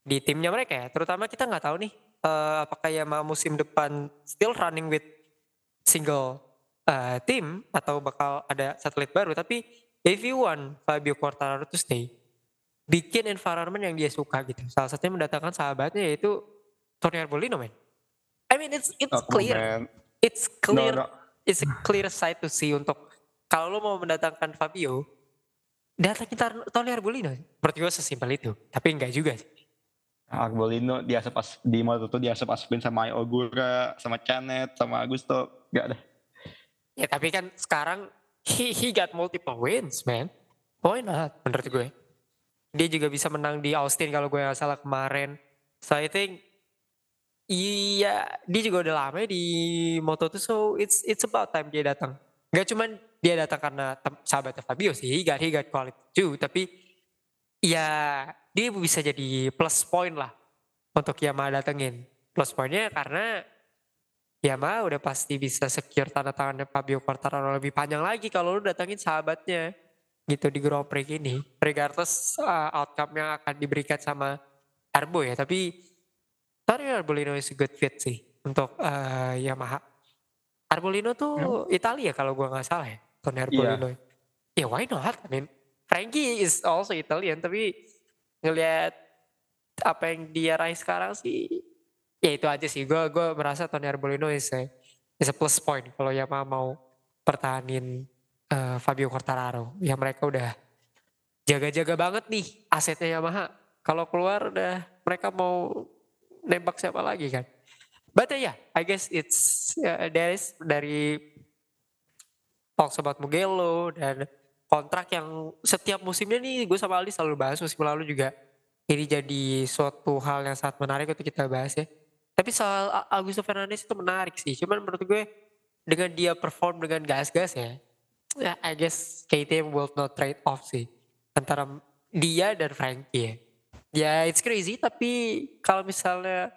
di timnya mereka ya. Terutama kita nggak tahu nih uh, apakah Yamaha musim depan still running with single uh, team atau bakal ada satelit baru. Tapi if you want Fabio Quartararo to stay, bikin environment yang dia suka gitu. Salah satunya mendatangkan sahabatnya yaitu Tony Arbolino, man. I mean it's it's oh, clear, man. it's clear, no, no. it's a clear sight to see untuk kalau lo mau mendatangkan Fabio, datangin Tony Arbolino. Menurut gue sesimpel itu, tapi enggak juga sih. Arbolino dia pas di moto itu dia asupin sama Ogura, sama Chanet, sama Augusto, gak ada. Ya tapi kan sekarang he, he got multiple wins, man. Why not? Menurut gue. Dia juga bisa menang di Austin kalau gue gak salah kemarin. So I think iya dia juga udah lama di Moto2 so it's it's about time dia datang. Gak cuman dia datang karena sahabatnya Fabio sih, he got, he got quality too, tapi ya dia bisa jadi plus point lah untuk Yamaha datengin. Plus pointnya karena Yamaha udah pasti bisa secure tanda tangannya Fabio Quartararo lebih panjang lagi kalau lu datengin sahabatnya gitu di Grand Prix ini. Regardless uh, outcome yang akan diberikan sama Arbo ya, tapi Tari Arbolino is a good fit sih untuk uh, Yamaha. Arbolino tuh yeah. Italia kalau gua nggak salah ya, Tony Arbolino. Ya yeah. yeah, why not? I mean, Frankie is also Italian tapi ngelihat apa yang dia raih sekarang sih ya itu aja sih. Gue gue merasa Tony Arbolino is a, is a plus point kalau Yamaha mau pertahanin uh, Fabio Quartararo. Ya mereka udah jaga-jaga banget nih asetnya Yamaha. Kalau keluar udah mereka mau nembak siapa lagi kan. But uh, yeah I guess it's uh, there is dari talks about Mugello dan kontrak yang setiap musimnya nih gue sama Aldi selalu bahas musim lalu juga ini jadi suatu hal yang sangat menarik untuk kita bahas ya. Tapi soal Augusto Fernandes itu menarik sih. Cuman menurut gue dengan dia perform dengan gas-gas ya, ya I guess KTM will not trade off sih antara dia dan Frankie ya. Ya it's crazy tapi kalau misalnya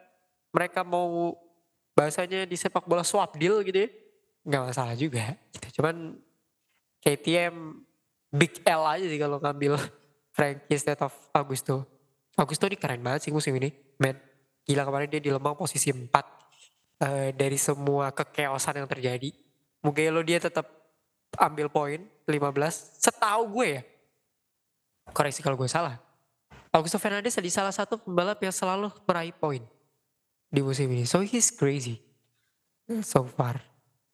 mereka mau bahasanya di sepak bola swap deal gitu ya, nggak masalah juga. Gitu. Cuman KTM big L aja sih kalau ngambil Frankie instead of Augusto. Augusto ini keren banget sih musim ini, men. Gila kemarin dia di Lemang posisi 4 uh, eh, dari semua kekeosan yang terjadi. Mugello dia tetap ambil poin 15. Setahu gue ya, koreksi kalau gue salah. Augusto Fernandez adalah salah satu pembalap yang selalu meraih poin di musim ini. So he's crazy so far.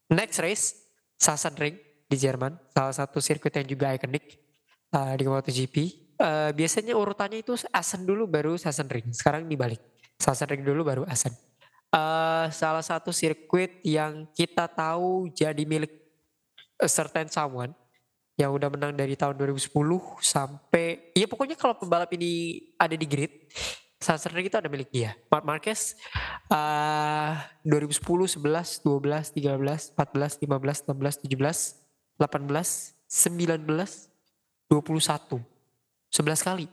Next race, Sachsenring di Jerman, salah satu sirkuit yang juga ikonik uh, di MotoGP. Uh, biasanya urutannya itu Asen dulu baru Sachsenring. Sekarang dibalik. Sachsenring dulu baru Asen. Uh, salah satu sirkuit yang kita tahu jadi milik a certain someone yang udah menang dari tahun 2010 sampai ya pokoknya kalau pembalap ini ada di grid Sachsenring itu ada milik dia. Mark Marquez uh, 2010, 11, 12, 13, 14, 15, 16, 17 18, 19, 21. 11 kali.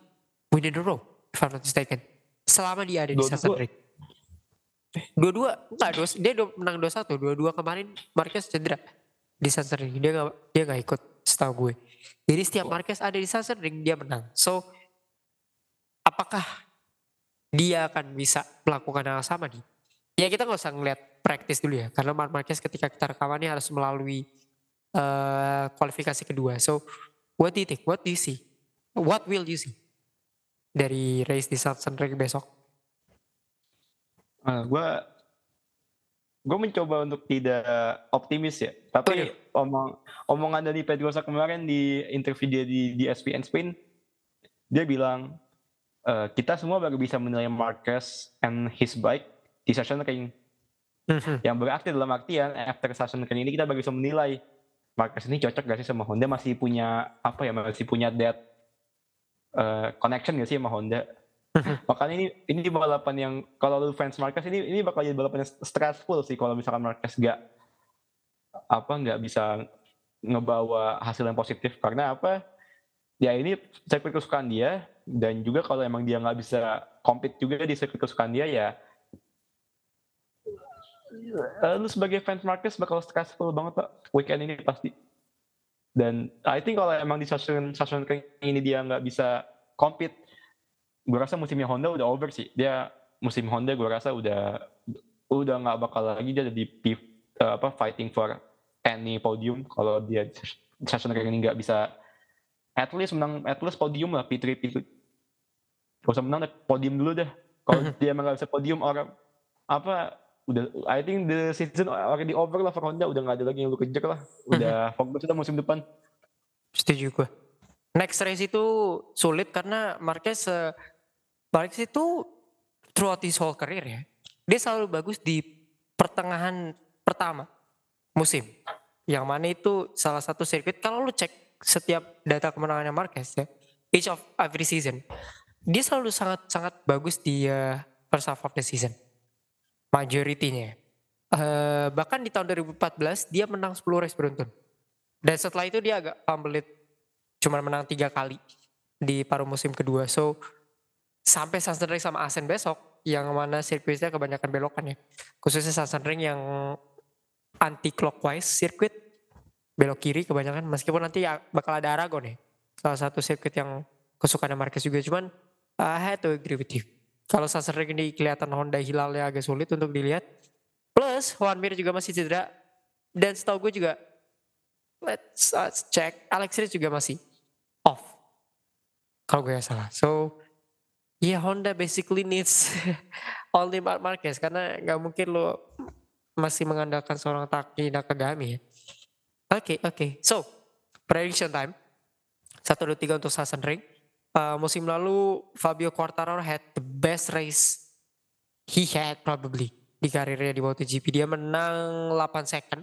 Win in a row. If I'm not mistaken. Selama dia ada di Sunset Break. Dua-dua, enggak, dua, dia dua, menang 2-1. Dua-dua kemarin Marquez cedera di Sunset Ring. Dia gak, dia gak ikut setahu gue. Jadi setiap Marquez ada di Sunset Ring, dia menang. So, apakah dia akan bisa melakukan hal sama nih? Ya kita gak usah ngeliat praktis dulu ya. Karena Marquez ketika kita rekaman ini harus melalui uh, kualifikasi kedua. So, what do you think? What do you see? What will you see dari race di Ring besok? Uh, gue gue mencoba untuk tidak optimis ya. Tapi oh, iya. omong omongan dari Pedrosa kemarin di interview dia di, di ESPN Spain, dia bilang uh, kita semua baru bisa menilai Marquez and his bike di session ring. Mm-hmm. Yang berarti dalam artian after session ring ini kita baru bisa menilai Marquez ini cocok gak sih sama Honda? Masih punya apa ya masih punya that uh, connection gak sih sama Honda? Makanya ini ini di balapan yang kalau lu fans Marquez ini ini bakal jadi balapan yang stressful sih kalau misalkan Marquez gak apa nggak bisa ngebawa hasil yang positif. Karena apa? Ya ini sirkuit kesukaan dia. Dan juga kalau emang dia nggak bisa compete juga di sirkuit kesukaan dia ya uh, lu sebagai fans Marquez bakal stressful banget pak. Weekend ini pasti. Dan I think kalau emang di stasiun stasiun ini dia nggak bisa compete gue rasa musimnya Honda udah over sih. Dia musim Honda gue rasa udah udah nggak bakal lagi dia jadi uh, apa fighting for any podium. Kalau dia stasiun ini nggak bisa at least menang at least podium lah P3 P3 gak usah menang deh podium dulu deh. Kalau dia emang gak bisa podium orang apa udah I think the season already over lah for Honda. Udah gak ada lagi yang lu kejar lah. Udah fokus kita musim depan. Setuju gue next race itu sulit karena Marquez uh, Marquez itu throughout his whole career ya dia selalu bagus di pertengahan pertama musim. Yang mana itu salah satu sirkuit kalau lu cek setiap data kemenangannya Marquez ya, each of every season, dia selalu sangat sangat bagus di uh, first half of the season. Majoritinya. Uh, bahkan di tahun 2014 dia menang 10 race beruntun. Dan setelah itu dia agak pambelit cuma menang tiga kali di paruh musim kedua. So sampai Sachsenring sama Asen besok yang mana sirkuitnya kebanyakan belokan ya. Khususnya Sachsenring yang anti clockwise sirkuit belok kiri kebanyakan meskipun nanti ya bakal ada Aragon ya salah satu sirkuit yang kesukaan Marquez juga cuman I had to agree with you kalau Sasering ini kelihatan Honda hilalnya agak sulit untuk dilihat plus Juan Mir juga masih cedera dan setahu gue juga let's, let's check Alex Rins juga masih off kalau gue salah so ya yeah, Honda basically needs only Mark Marquez karena nggak mungkin lo masih mengandalkan seorang Taki Nakagami ya Oke, okay, oke. Okay. So, prediction time. Satu, dua, tiga untuk Sachsenring. Uh, musim lalu Fabio Quartararo had the best race he had probably di karirnya di MotoGP. Dia menang 8 second.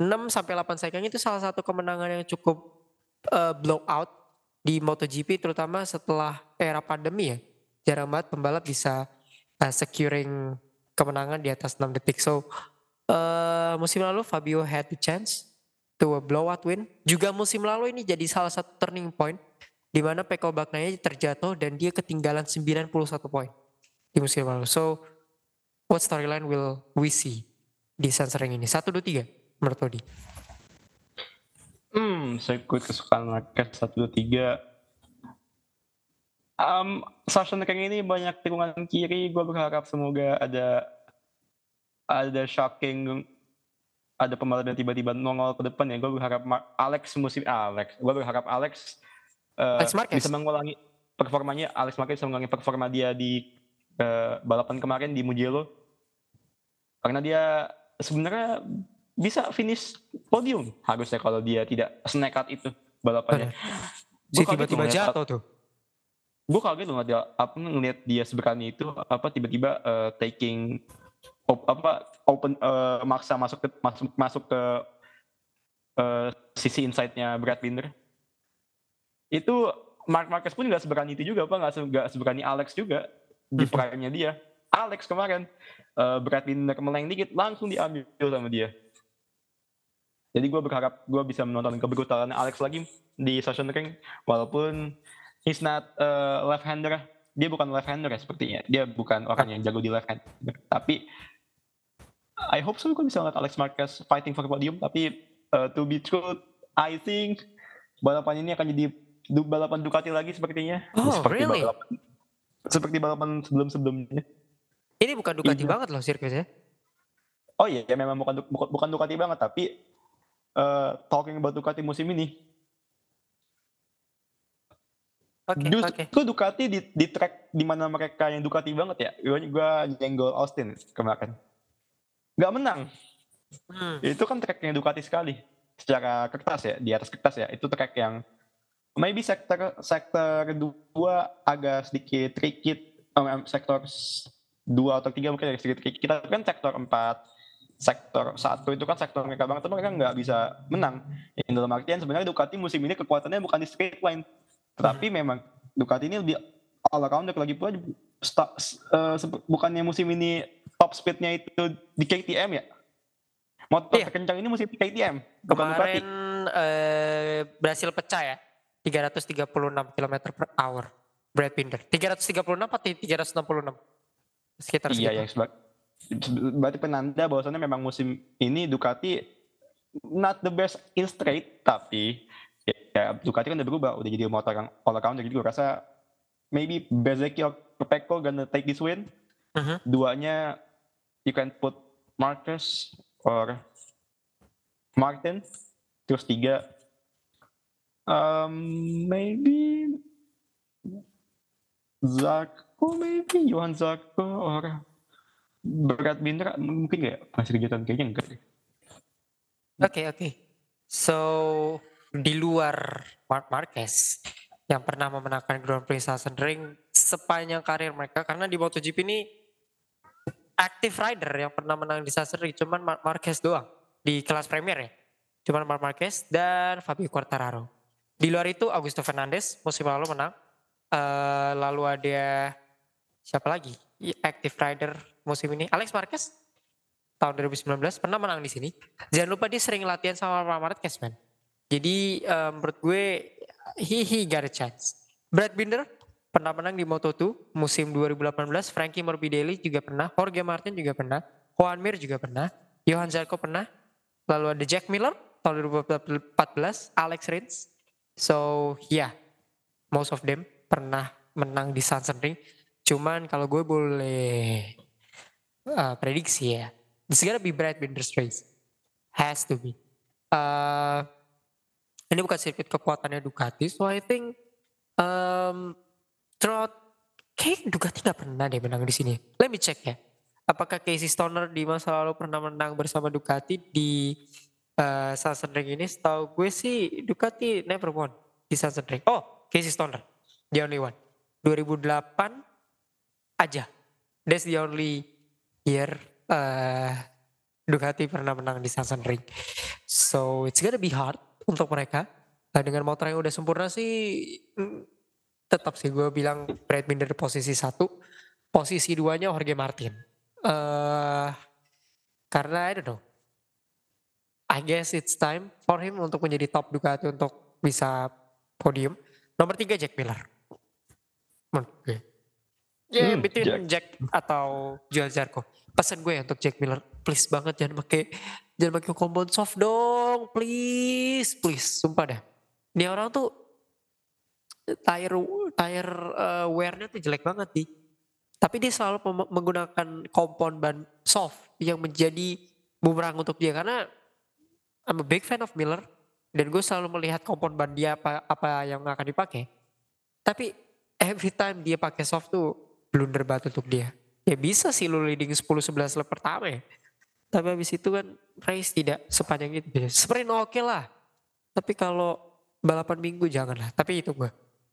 6 sampai 8 second itu salah satu kemenangan yang cukup uh, blowout di MotoGP terutama setelah era pandemi ya. Jarang banget pembalap bisa uh, securing kemenangan di atas 6 detik. So uh, musim lalu Fabio had the chance to a blowout win. Juga musim lalu ini jadi salah satu turning point di mana Peko Bagnaya terjatuh dan dia ketinggalan 91 poin di musim lalu. So, what storyline will we see di Sansering ini? Satu, dua, tiga menurut Odi. Hmm, ikut kesukaan market satu, dua, tiga. Um, Sachsenring ini banyak tikungan kiri. Gue berharap semoga ada ada shocking ada pembalap yang tiba-tiba nongol ke depan ya gue berharap Alex musim Alex gue berharap Alex, uh, Alex bisa mengulangi performanya Alex Marquez bisa mengulangi performa dia di uh, balapan kemarin di Mugello. Karena dia sebenarnya bisa finish podium harusnya kalau dia tidak senekat itu balapannya. Si tiba-tiba jatuh tuh. Gue kaget loh dia apa ngeliat dia seberani itu apa tiba-tiba uh, taking op, apa open uh, maksa masuk ke masuk masuk ke uh, sisi insight-nya Brad Binder. Itu Mark Marquez pun nggak seberani itu juga, apa nggak seberani Alex juga di hmm. prime-nya dia. Alex kemarin uh, Brad Binder meleng dikit langsung diambil sama dia. Jadi gue berharap gue bisa menonton kebrutalan Alex lagi di Session Ring walaupun he's not uh, left-hander. Dia bukan left-hander ya sepertinya. Dia bukan orang yang jago di left-hander. Tapi I hope so gue bisa ngeliat Alex Marquez fighting for podium tapi uh, to be true I think balapan ini akan jadi balapan Ducati lagi sepertinya oh seperti really balapan, seperti balapan sebelum sebelumnya ini bukan Ducati iya. banget loh sirkuitnya oh iya ya memang bukan bukan, bukan Ducati banget tapi uh, talking about Ducati musim ini Oke, okay, Justru okay. Ducati di, di track di mana mereka yang Ducati banget ya. Gue juga nyenggol Austin kemarin nggak menang. Hmm. Itu kan track yang Ducati sekali secara kertas ya di atas kertas ya itu track yang maybe sektor sektor dua agak sedikit tricky um, sektor dua atau tiga mungkin agak sedikit tricky kita kan sektor empat sektor satu itu kan sektor mereka banget tapi mereka nggak bisa menang yang dalam artian sebenarnya Ducati musim ini kekuatannya bukan di straight line tetapi hmm. memang Ducati ini lebih all around lagi pula uh, bukannya musim ini top speednya itu di KTM ya? Motor iya. terkencang ini musim KTM. Kemarin eh, berhasil pecah ya di 336 km per hour. Brad Binder. 336 atau 366? Sekitar iya, yang sebab berarti penanda bahwasannya memang musim ini Ducati not the best in straight, tapi ya, ya Ducati kan udah berubah, udah jadi motor yang all around, jadi gue rasa maybe Bezeki or Pecco gonna take this win. Uh-huh. Duanya you can put Marcus or Martin, terus tiga um, maybe Zarko maybe Johan Zarko or Berat Binder mungkin kayak masih kejutan kayaknya enggak deh. Oke okay, oke. Okay. So di luar Mark Marquez yang pernah memenangkan Grand Prix Sachsenring sepanjang karir mereka karena di MotoGP ini active rider yang pernah menang di Sachsenring cuman Mark Marquez doang di kelas Premier ya. Cuman Mark Marquez dan Fabio Quartararo. Di luar itu Augusto Fernandez musim lalu menang. Uh, lalu ada siapa lagi? Active rider musim ini Alex Marquez tahun 2019 pernah menang di sini. Jangan lupa dia sering latihan sama Marquez man. Jadi um, menurut gue he, he got a chance. Brad Binder pernah menang di Moto2 musim 2018. Frankie Morbidelli juga pernah. Jorge Martin juga pernah. Juan Mir juga pernah. Johan Zarco pernah. Lalu ada Jack Miller tahun 2014. Alex Rins. So yeah, most of them pernah menang di Ring. Cuman kalau gue boleh uh, prediksi ya, this gonna be Brad Binder's race. Has to be. Uh, ini bukan sirkuit kekuatannya Ducati, so I think um, throughout kayak Ducati gak pernah deh menang di sini. Let me check ya. Apakah Casey Stoner di masa lalu pernah menang bersama Ducati di uh, Sachsenring ini? Setahu gue sih Ducati never won di Sachsenring. Oh, Casey Stoner, the only one. 2008 aja. That's the only year uh, Ducati pernah menang di Sachsenring. So it's gonna be hard untuk mereka. Nah, dengan motor yang udah sempurna sih mm, tetap sih gue bilang Brad Binder posisi satu, posisi duanya Jorge Martin. Uh, karena I don't know. I guess it's time for him untuk menjadi top Ducati untuk bisa podium. Nomor tiga Jack Miller. Oke. Ya, yeah, hmm, between Jack. Jack atau Joel Zarco. Pesan gue ya untuk Jack Miller, please banget jangan pakai jangan pakai compound soft dong, please, please, sumpah dah. Ini orang tuh tire tire uh, wear-nya tuh jelek banget nih. Tapi dia selalu menggunakan compound ban soft yang menjadi bumerang untuk dia karena I'm a big fan of Miller dan gue selalu melihat compound ban dia apa apa yang akan dipakai. Tapi every time dia pakai soft tuh blunder banget untuk dia ya bisa sih lu leading 10-11 lap pertama ya. Tapi habis itu kan race tidak sepanjang itu. Sprint oke okay lah. Tapi kalau balapan minggu janganlah. Tapi itu gue.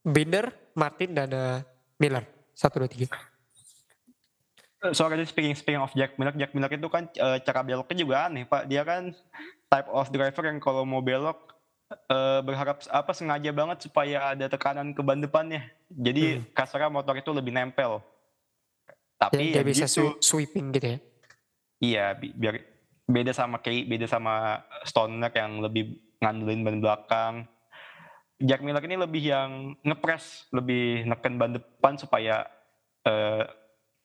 Binder, Martin, dan uh, Miller. Satu, dua, tiga. Soalnya speaking speaking of Jack Miller, Jack Miller itu kan uh, cara beloknya juga aneh pak. Dia kan type of driver yang kalau mau belok uh, berharap apa sengaja banget supaya ada tekanan ke ban depannya. Jadi hmm. kasarnya motor itu lebih nempel. Tapi ya, dia bisa gitu, sweeping gitu ya. Iya, biar beda sama Kay, beda sama Stoner yang lebih ngandelin ban belakang. Jack Miller ini lebih yang ngepres, lebih neken ban depan supaya uh,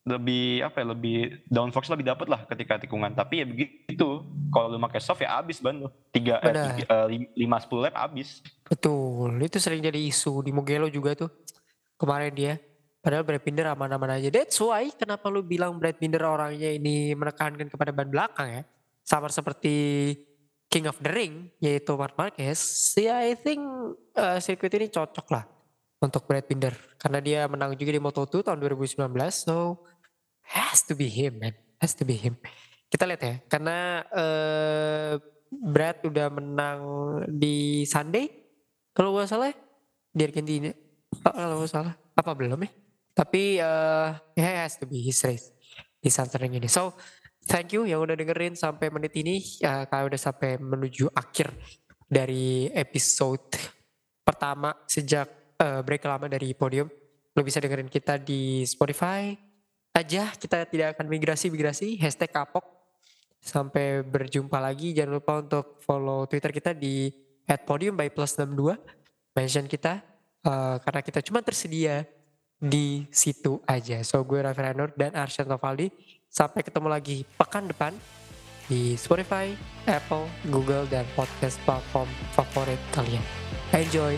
lebih apa ya, lebih downforce lebih dapat lah ketika tikungan. Tapi ya begitu, kalau lu pakai soft ya abis ban lu. Tiga, eh, lima sepuluh lap abis. Betul, itu sering jadi isu di Mugello juga tuh kemarin dia Padahal Brad Binder aman-aman aja. That's why kenapa lu bilang Brad Binder orangnya ini menekankan kepada ban belakang ya. Sama seperti King of the Ring yaitu Mark Marquez. Ya I think uh, sirkuit ini cocok lah untuk Brad Binder. Karena dia menang juga di Moto2 tahun 2019. So has to be him man. Has to be him. Kita lihat ya. Karena uh, Brad udah menang di Sunday. Kalau gak salah ya. Di Argentina. Oh, kalau gak salah. Apa belum ya? Tapi uh, yeah, has to be his race di Santorini ini. So thank you yang udah dengerin sampai menit ini. Uh, kalau udah sampai menuju akhir dari episode pertama sejak uh, break lama dari podium. Lo bisa dengerin kita di Spotify aja. Kita tidak akan migrasi-migrasi. Hashtag kapok. Sampai berjumpa lagi. Jangan lupa untuk follow Twitter kita di at podium by plus 62 mention kita uh, karena kita cuma tersedia di situ aja. So gue Raffi Ranur dan Arsyad Novaldi. Sampai ketemu lagi pekan depan di Spotify, Apple, Google, dan podcast platform favorit kalian. Enjoy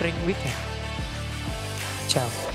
Ring Weekend. Ciao.